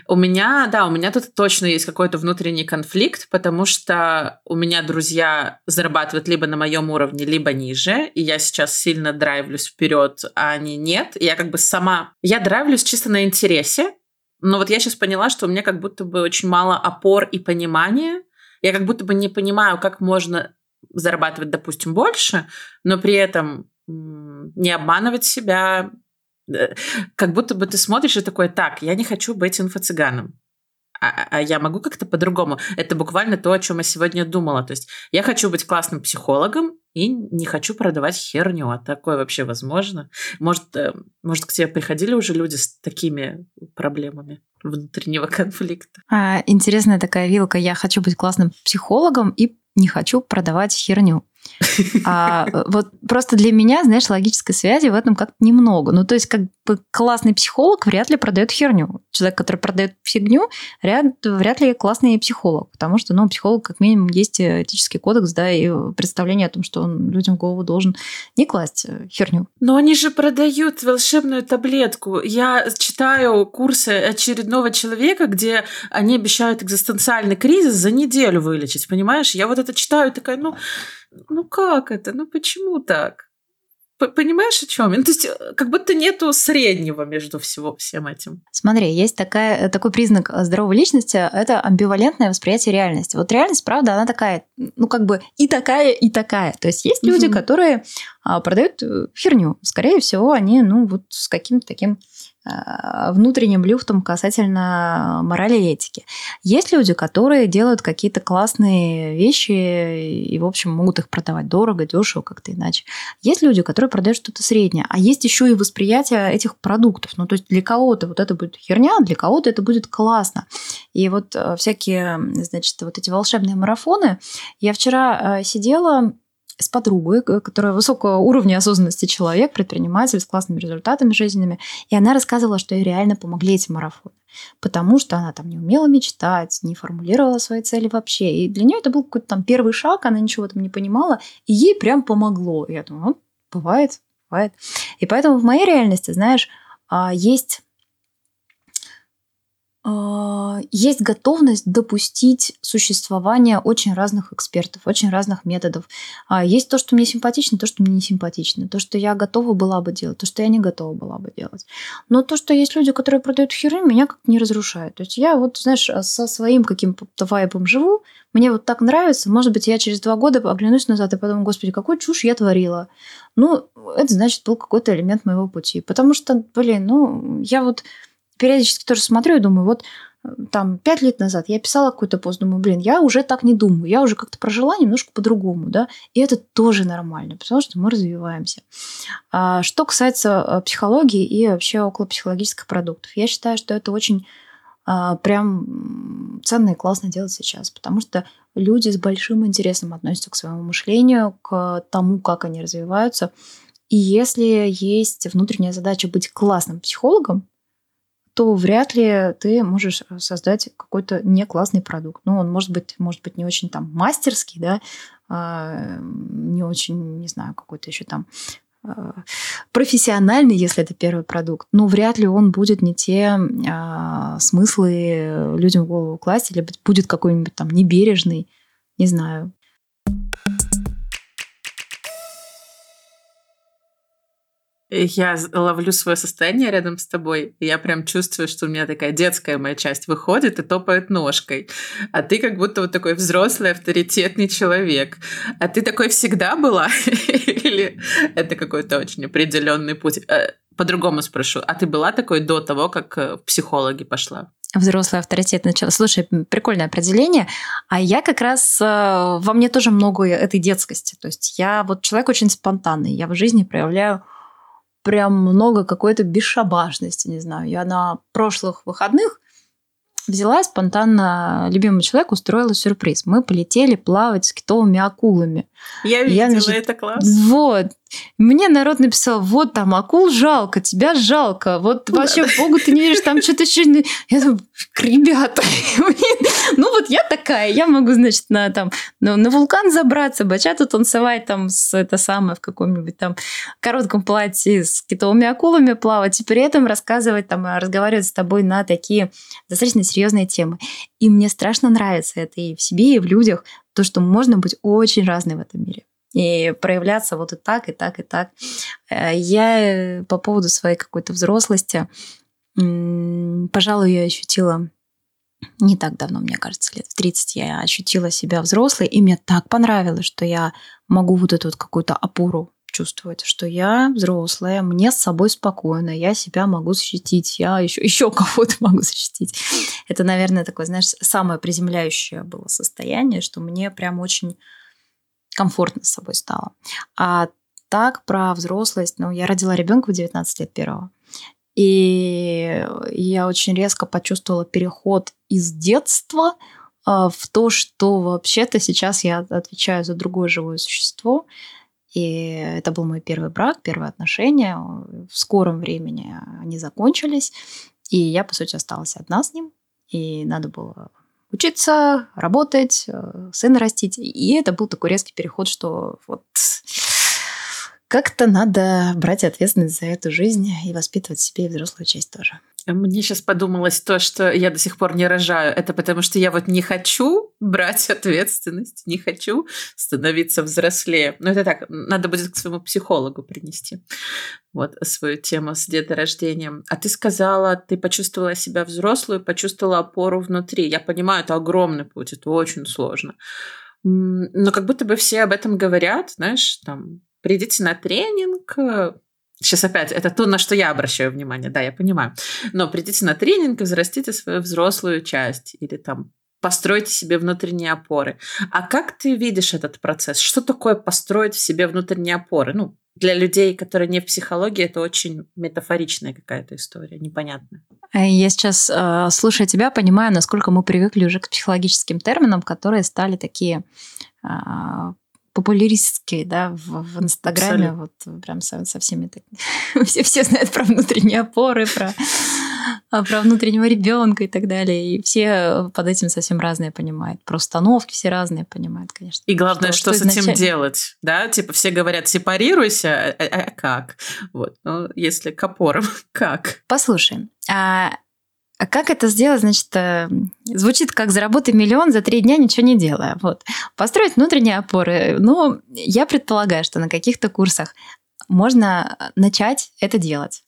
Speaker 1: У меня, да, у меня тут точно есть какой-то внутренний конфликт, потому что у меня друзья зарабатывают либо на моем уровне, либо ниже, и я сейчас сильно драйвлюсь вперед, а они нет. И я как бы сама... Я драйвлюсь чисто на интересе, но вот я сейчас поняла, что у меня как будто бы очень мало опор и понимания. Я как будто бы не понимаю, как можно зарабатывать, допустим, больше, но при этом не обманывать себя, э, как будто бы ты смотришь и такой, так, я не хочу быть инфо-цыганом. А, а я могу как-то по-другому. Это буквально то, о чем я сегодня думала. То есть я хочу быть классным психологом и не хочу продавать херню. А такое вообще возможно? Может, э, может к тебе приходили уже люди с такими проблемами внутреннего конфликта?
Speaker 2: А, интересная такая вилка. Я хочу быть классным психологом и не хочу продавать херню. А вот просто для меня, знаешь, логической связи в этом как-то немного. Ну, то есть, как бы классный психолог вряд ли продает херню. Человек, который продает фигню, вряд, вряд ли классный психолог. Потому что, ну, у психолога как минимум есть этический кодекс, да, и представление о том, что он людям в голову должен не класть э, херню.
Speaker 1: Но они же продают волшебную таблетку. Я читаю курсы очередного человека, где они обещают экзистенциальный кризис за неделю вылечить, понимаешь? Я вот это читаю такая, ну, ну как это? Ну почему так? Понимаешь, о чем? Ну, то есть, э, как будто нету среднего между всего всем этим.
Speaker 2: Смотри, есть такая, э, такой признак э, здоровой личности – это амбивалентное восприятие реальности. Вот реальность, правда, она такая, ну, как бы и такая, и такая. То есть, есть люди, которые а, продают херню. Скорее всего, они, ну, вот с каким-то таким внутренним люфтом касательно морали и этики. Есть люди, которые делают какие-то классные вещи и, в общем, могут их продавать дорого, дешево, как-то иначе. Есть люди, которые продают что-то среднее, а есть еще и восприятие этих продуктов. Ну, то есть для кого-то вот это будет херня, для кого-то это будет классно. И вот э, всякие, значит, вот эти волшебные марафоны. Я вчера э, сидела с подругой, которая высокого уровня осознанности человек, предприниматель с классными результатами жизненными, и она рассказывала, что ей реально помогли эти марафоны, потому что она там не умела мечтать, не формулировала свои цели вообще, и для нее это был какой-то там первый шаг, она ничего там не понимала, и ей прям помогло. И я думаю, ну, бывает, бывает. И поэтому в моей реальности, знаешь, а, есть есть готовность допустить существование очень разных экспертов, очень разных методов. А, есть то, что мне симпатично, то, что мне не симпатично, то, что я готова была бы делать, то, что я не готова была бы делать. Но то, что есть люди, которые продают херню, меня как-то не разрушает. То есть я вот, знаешь, со своим каким-то вайбом живу, мне вот так нравится, может быть, я через два года оглянусь назад и подумаю, господи, какой чушь я творила. Ну, это значит, был какой-то элемент моего пути. Потому что, блин, ну, я вот периодически тоже смотрю и думаю, вот э, там пять лет назад я писала какой-то пост, думаю, блин, я уже так не думаю, я уже как-то прожила немножко по-другому, да, и это тоже нормально, потому что мы развиваемся. А что касается э, психологии и вообще около психологических продуктов, я считаю, что это очень а, прям ценно и классно делать сейчас, потому что люди с большим интересом относятся к своему мышлению, к тому, как они развиваются. И если есть внутренняя задача быть классным психологом, то вряд ли ты можешь э, создать какой-то не классный продукт. Ну, он может быть, может быть не очень там мастерский, да, а, не очень, не знаю, какой-то еще там а, профессиональный, если это первый продукт, но вряд ли он будет не те а, смыслы людям в голову класть, или будет какой-нибудь там небережный, не знаю.
Speaker 1: Я ловлю свое состояние рядом с тобой, и я прям чувствую, что у меня такая детская моя часть выходит и топает ножкой. А ты как будто вот такой взрослый, авторитетный человек. А ты такой всегда была? Или это какой-то очень определенный путь? Э, по-другому спрошу. А ты была такой до того, как э, в психологи пошла?
Speaker 2: Взрослый авторитет начала. Слушай, прикольное определение. А я как раз... Э, во мне тоже много этой детскости. То есть я вот человек очень спонтанный. Я в жизни проявляю прям много какой-то бесшабашности, не знаю. Я на прошлых выходных взяла спонтанно любимому человеку устроила сюрприз. Мы полетели плавать с китовыми акулами.
Speaker 1: Я видела, я, значит, это класс.
Speaker 2: Вот. Мне народ написал, вот там акул жалко, тебя жалко, вот вообще богу ты не веришь, там что-то еще... Я думаю, ребята, ну вот я такая, я могу, значит, на, там, на, на вулкан забраться, бачату танцевать там с это самое в каком-нибудь там коротком платье с китовыми акулами плавать, и при этом рассказывать там, разговаривать с тобой на такие достаточно серьезные темы. И мне страшно нравится это и в себе, и в людях, то, что можно быть очень разной в этом мире и проявляться вот и так, и так, и так. Э, я по поводу своей какой-то взрослости, пожалуй, я ощутила не так давно, мне кажется, лет в 30 я ощутила себя взрослой, и мне так понравилось, что я могу вот эту вот какую-то опору чувствовать, что я взрослая, мне с собой спокойно, я себя могу защитить, я еще, еще кого-то могу защитить. Это, наверное, такое, знаешь, самое приземляющее было состояние, что мне прям очень комфортно с собой стало. А так про взрослость, ну, я родила ребенка в 19 лет первого. И я очень резко почувствовала переход из детства а, в то, что вообще-то сейчас я отвечаю за другое живое существо. И это был мой первый брак, первые отношения. В скором времени они закончились. И я, по сути, осталась одна с ним. И надо было учиться, работать, э, сына растить. И это был такой резкий переход, что вот как-то надо брать ответственность за эту жизнь и воспитывать себе и взрослую часть тоже.
Speaker 1: Мне сейчас подумалось то, что я до сих пор не рожаю. Это потому, что я вот не хочу брать ответственность, не хочу становиться взрослее. Но это так, надо будет к своему психологу принести вот свою тему с деторождением. А ты сказала, ты почувствовала себя взрослую, почувствовала опору внутри. Я понимаю, это огромный путь, это очень сложно. Но как будто бы все об этом говорят, знаешь, там, придите на тренинг, Сейчас опять, это то, на что я обращаю внимание, да, я понимаю. Но придите на тренинг и взрастите свою взрослую часть или там постройте себе внутренние опоры. А как ты видишь этот процесс? Что такое построить в себе внутренние опоры? Ну, для людей, которые не в психологии, это очень метафоричная какая-то история, непонятная.
Speaker 2: Я сейчас, э, слушая тебя, понимаю, насколько мы привыкли уже к психологическим терминам, которые стали такие а, популяристские, да, в, в Инстаграме, Абсолютно. вот прям со, со всеми такими. все, все знают про внутренние опоры, про, а, про внутреннего ребенка и так далее. И все под этим совсем разные понимают. Про установки все разные понимают, конечно.
Speaker 1: И главное, что, что, что с этим делать, да? Типа все говорят, сепарируйся, а, а, а как? Вот, ну, если к опорам, как?
Speaker 2: Послушай, а а как это сделать? Значит, э, звучит как заработай миллион за три дня, ничего не делая. Вот. Построить внутренние опоры. Ну, я предполагаю, что на каких-то курсах можно начать это делать.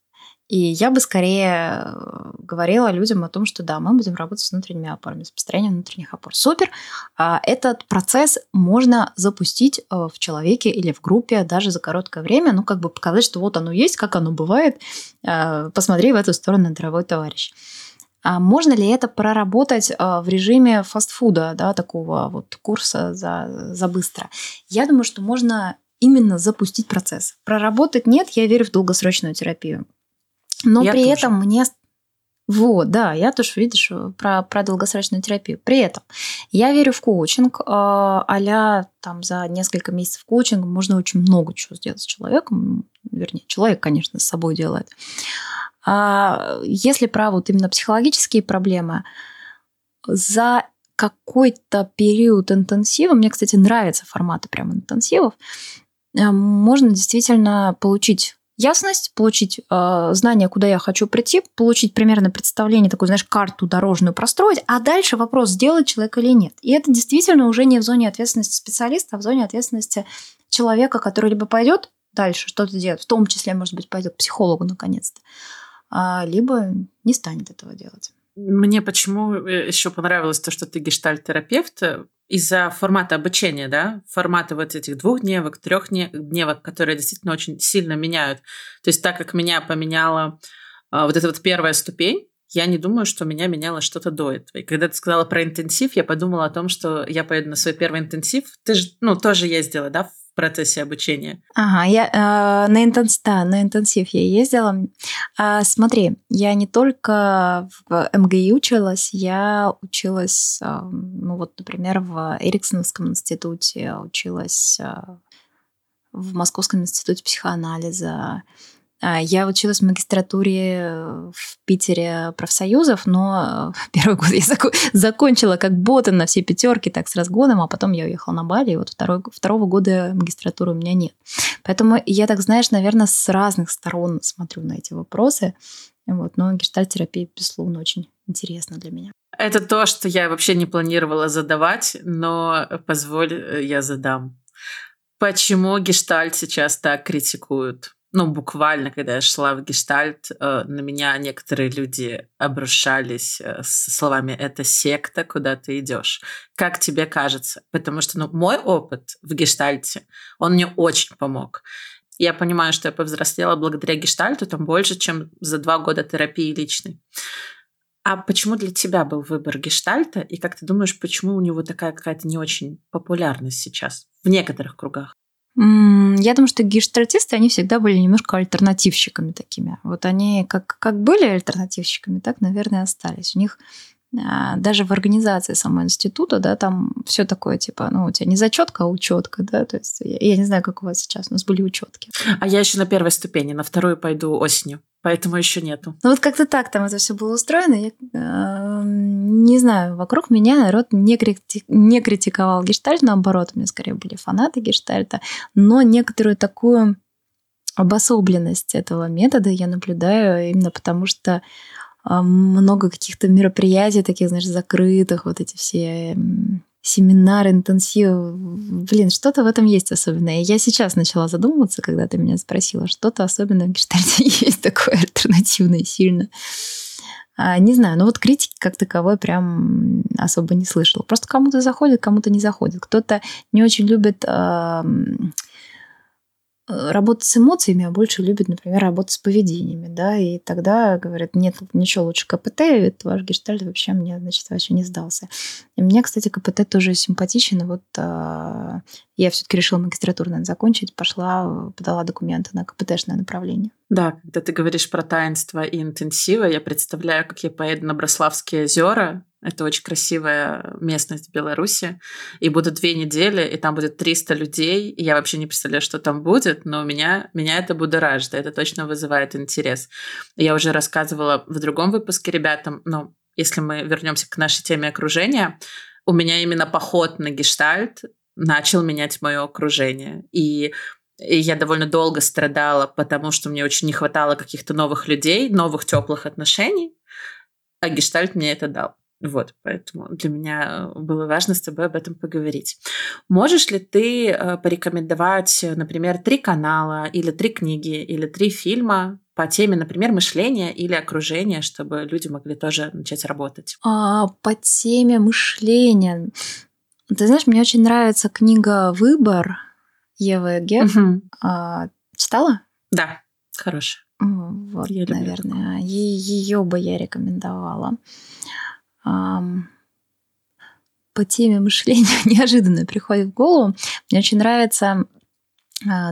Speaker 2: И я бы скорее э, говорила людям о том, что да, мы будем работать с внутренними опорами, с построением внутренних опор. Супер! А этот процесс можно запустить э, в человеке или в группе даже за короткое время, ну, как бы показать, что вот оно есть, как оно бывает. Посмотри в эту сторону, дорогой товарищ. А можно ли это проработать а, в режиме фастфуда, да, такого вот курса за, за быстро? Я думаю, что можно именно запустить процесс. Проработать нет, я верю в долгосрочную терапию. Но я при тоже. этом мне вот, да, я тоже, видишь, про, про долгосрочную терапию. При этом я верю в коучинг, а там за несколько месяцев коучинга можно очень много чего сделать с человеком. Вернее, человек, конечно, с собой делает. А если про вот именно психологические проблемы, за какой-то период интенсива, мне, кстати, нравятся форматы прям интенсивов, э, можно действительно получить ясность, получить э, знание, куда я хочу прийти, получить примерно представление, такую, знаешь, карту дорожную простроить, а дальше вопрос, сделать человек или нет. И это действительно уже не в зоне ответственности специалиста, а в зоне ответственности человека, который либо пойдет дальше что-то делать, в том числе, может быть, пойдет к психологу наконец-то, либо не станет этого делать.
Speaker 1: Мне почему э, еще понравилось то, что ты гештальт-терапевт, э, из-за формата обучения, да, формата вот этих двух дневок, трех дневок, которые действительно очень сильно меняют. То есть так как меня поменяла а, вот эта вот первая ступень, я не думаю, что меня меняло что-то до этого. И когда ты сказала про интенсив, я подумала о том, что я поеду на свой первый интенсив. Ты же, ну, тоже ездила, да, в процессе обучения?
Speaker 2: Ага, я э, на, интенс, да, на интенсив я ездила. А, смотри, я не только в МГИ училась, я училась, э, ну вот, например, в Эриксоновском институте, училась э, в Московском институте психоанализа, я училась в магистратуре э, в Питере профсоюзов, но э, первый год я закончила как ботан на все пятерки, так с разгоном, а потом я уехала на Бали, и вот второй, второго года магистратуры у меня нет. Поэтому я так, знаешь, наверное, с разных сторон смотрю на эти вопросы. Вот, но гештальтерапия, безусловно, очень интересна для меня.
Speaker 1: Это то, что я вообще не планировала задавать, но позволь, э, я задам. Почему гештальт сейчас так критикуют? Ну, буквально, когда я шла в гештальт, э, на меня некоторые люди обрушались э, с словами «это секта, куда ты идешь». Как тебе кажется? Потому что, ну, мой опыт в гештальте, он мне очень помог. Я понимаю, что я повзрослела благодаря гештальту там больше, чем за два года терапии личной. А почему для тебя был выбор гештальта? И как ты думаешь, почему у него такая какая-то не очень популярность сейчас в некоторых кругах?
Speaker 2: Я думаю, что гештальтисты, они всегда были немножко альтернативщиками такими. Вот они как, как были альтернативщиками, так, наверное, остались. У них даже в организации самого института, да, там все такое, типа, ну, у тебя не зачетка, а учетка, да, то есть я, я не знаю, как у вас сейчас, у нас были учетки.
Speaker 1: А я еще на первой ступени, на вторую пойду осенью, поэтому еще нету.
Speaker 2: Ну вот как-то так там это все было устроено, я э, не знаю, вокруг меня народ не, крити- не критиковал гештальт, наоборот, у меня скорее были фанаты гештальта, но некоторую такую обособленность этого метода я наблюдаю именно потому, что а, много каких-то мероприятий таких, знаешь, закрытых, вот эти все семинары, интенсивы. Блин, что-то в этом есть особенное. Я сейчас начала задумываться, когда ты меня спросила, что-то особенное в гештальте есть такое альтернативное сильно. А, не знаю, но вот критики как таковой прям особо не слышала. Просто кому-то заходит, кому-то не заходит. Кто-то не очень любит Э, работать с эмоциями, а больше любят, например, работать с поведениями, да, и тогда говорят, нет ничего лучше КПТ, это ваш гештальт вообще мне, значит, вообще не сдался. И мне, кстати, КПТ тоже симпатичен, вот а, я все-таки решила магистратуру, наверное, закончить, пошла, подала документы на КПТшное направление.
Speaker 1: Да, когда ты говоришь про таинство и интенсивы, я представляю, как я поеду на Брославские озера, это очень красивая местность в Беларуси. И будут две недели, и там будет 300 людей. И я вообще не представляю, что там будет, но меня, меня это будоражит. Это точно вызывает интерес. Я уже рассказывала в другом выпуске ребятам, но если мы вернемся к нашей теме окружения, у меня именно поход на гештальт начал менять мое окружение. И и я довольно долго страдала, потому что мне очень не хватало каких-то новых людей, новых теплых отношений. А гештальт мне это дал. Вот, поэтому для меня э, было важно с тобой об этом поговорить. Можешь ли ты э, порекомендовать, например, три канала или три книги или три фильма по теме, например, мышления или окружения, чтобы люди могли тоже начать работать?
Speaker 2: А, по теме мышления. Ты знаешь, мне очень нравится книга «Выбор» Евы Геф. Угу. А, читала?
Speaker 1: Да, хорошая.
Speaker 2: Вот, я наверное, ее бы я рекомендовала по теме мышления неожиданно приходит в голову. Мне очень нравится а,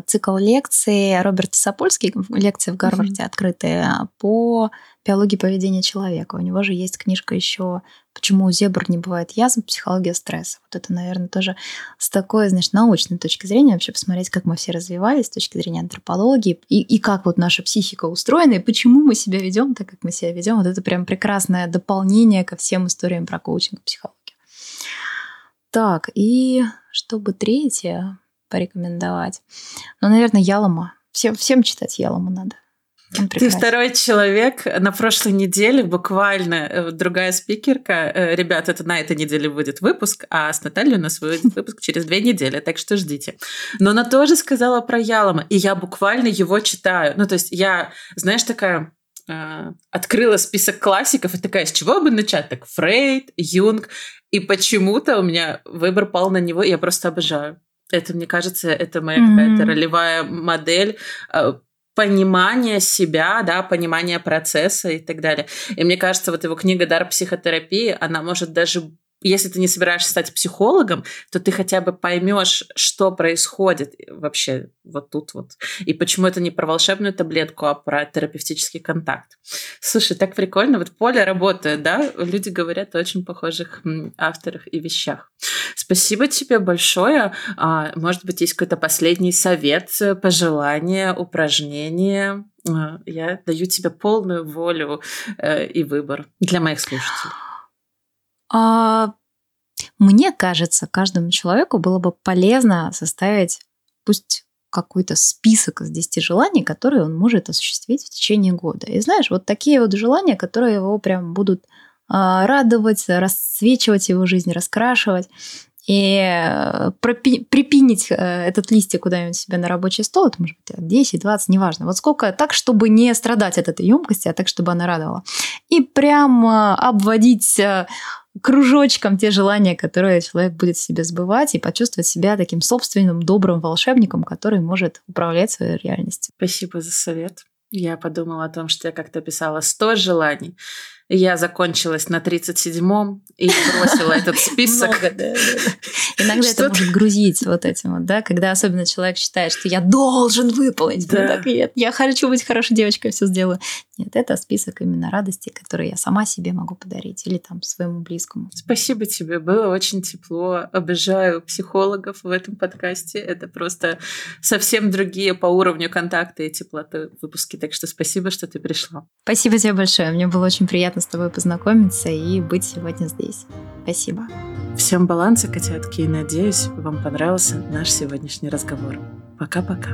Speaker 2: цикл лекций Роберта Сапольски, лекции в Гарварде mm-hmm. открытые по биологии поведения человека. У него же есть книжка еще «Почему у зебр не бывает язв. Психология стресса». Вот это, наверное, тоже с такой, знаешь, научной точки зрения вообще посмотреть, как мы все развивались с точки зрения антропологии и, и как вот наша психика устроена, и почему мы себя ведем так, как мы себя ведем. Вот это прям прекрасное дополнение ко всем историям про коучинг и психологию. Так, и чтобы третье, порекомендовать? Ну, наверное, Ялома. Всем, всем читать Ялому надо.
Speaker 1: Ты второй человек на прошлой неделе, буквально э, другая спикерка. Э, ребят, это на этой неделе будет выпуск, а с Натальей у нас выйдет выпуск через две недели, так что ждите. Но она тоже сказала про Ялома, и я буквально его читаю. Ну, то есть я, знаешь, такая э, открыла список классиков и такая, с чего бы начать? Так, Фрейд, Юнг. И почему-то у меня выбор пал на него, и я просто обожаю. Это, мне кажется, это моя mm-hmm. какая-то ролевая модель понимание себя, да, понимание процесса и так далее. И мне кажется, вот его книга «Дар психотерапии», она может даже если ты не собираешься стать психологом, то ты хотя бы поймешь, что происходит вообще вот тут вот. И почему это не про волшебную таблетку, а про терапевтический контакт. Слушай, так прикольно. Вот поле работает, да? Люди говорят о очень похожих авторах и вещах. Спасибо тебе большое. А, может быть, есть какой-то последний совет, пожелание, упражнение? А, я даю тебе полную волю э, и выбор для моих слушателей.
Speaker 2: А, мне кажется, каждому человеку было бы полезно составить пусть какой-то список из 10 желаний, которые он может осуществить в течение года. И знаешь, вот такие вот желания, которые его прям будут а, радовать, расцвечивать его жизнь, раскрашивать. И э, пропи- припинить э, этот листик куда-нибудь себе на рабочий стол, это может быть 10, 20, неважно. Вот сколько так, чтобы не страдать от этой емкости, а так, чтобы она радовала. И прям обводить э, кружочком те желания, которые человек будет себе сбывать, и почувствовать себя таким собственным добрым волшебником, который может управлять своей реальностью.
Speaker 1: Спасибо за совет. Я подумала о том, что я как-то писала 100 желаний. Я закончилась на 37-м и бросила этот список.
Speaker 2: Иногда это может грузить вот этим вот, да, когда особенно человек считает, что я должен выполнить. Да. Так, нет, я хочу быть хорошей девочкой, все сделаю. Нет, это список именно радости, который я сама себе могу подарить или там своему близкому.
Speaker 1: Спасибо тебе, было очень тепло. Обожаю психологов в этом подкасте. Это просто совсем другие по уровню контакта и теплоты выпуски. Так что спасибо, что ты пришла.
Speaker 2: Спасибо тебе большое. Мне было очень приятно приятно с тобой познакомиться и быть сегодня здесь. Спасибо.
Speaker 1: Всем баланса, котятки, и надеюсь, вам понравился наш сегодняшний разговор. Пока-пока.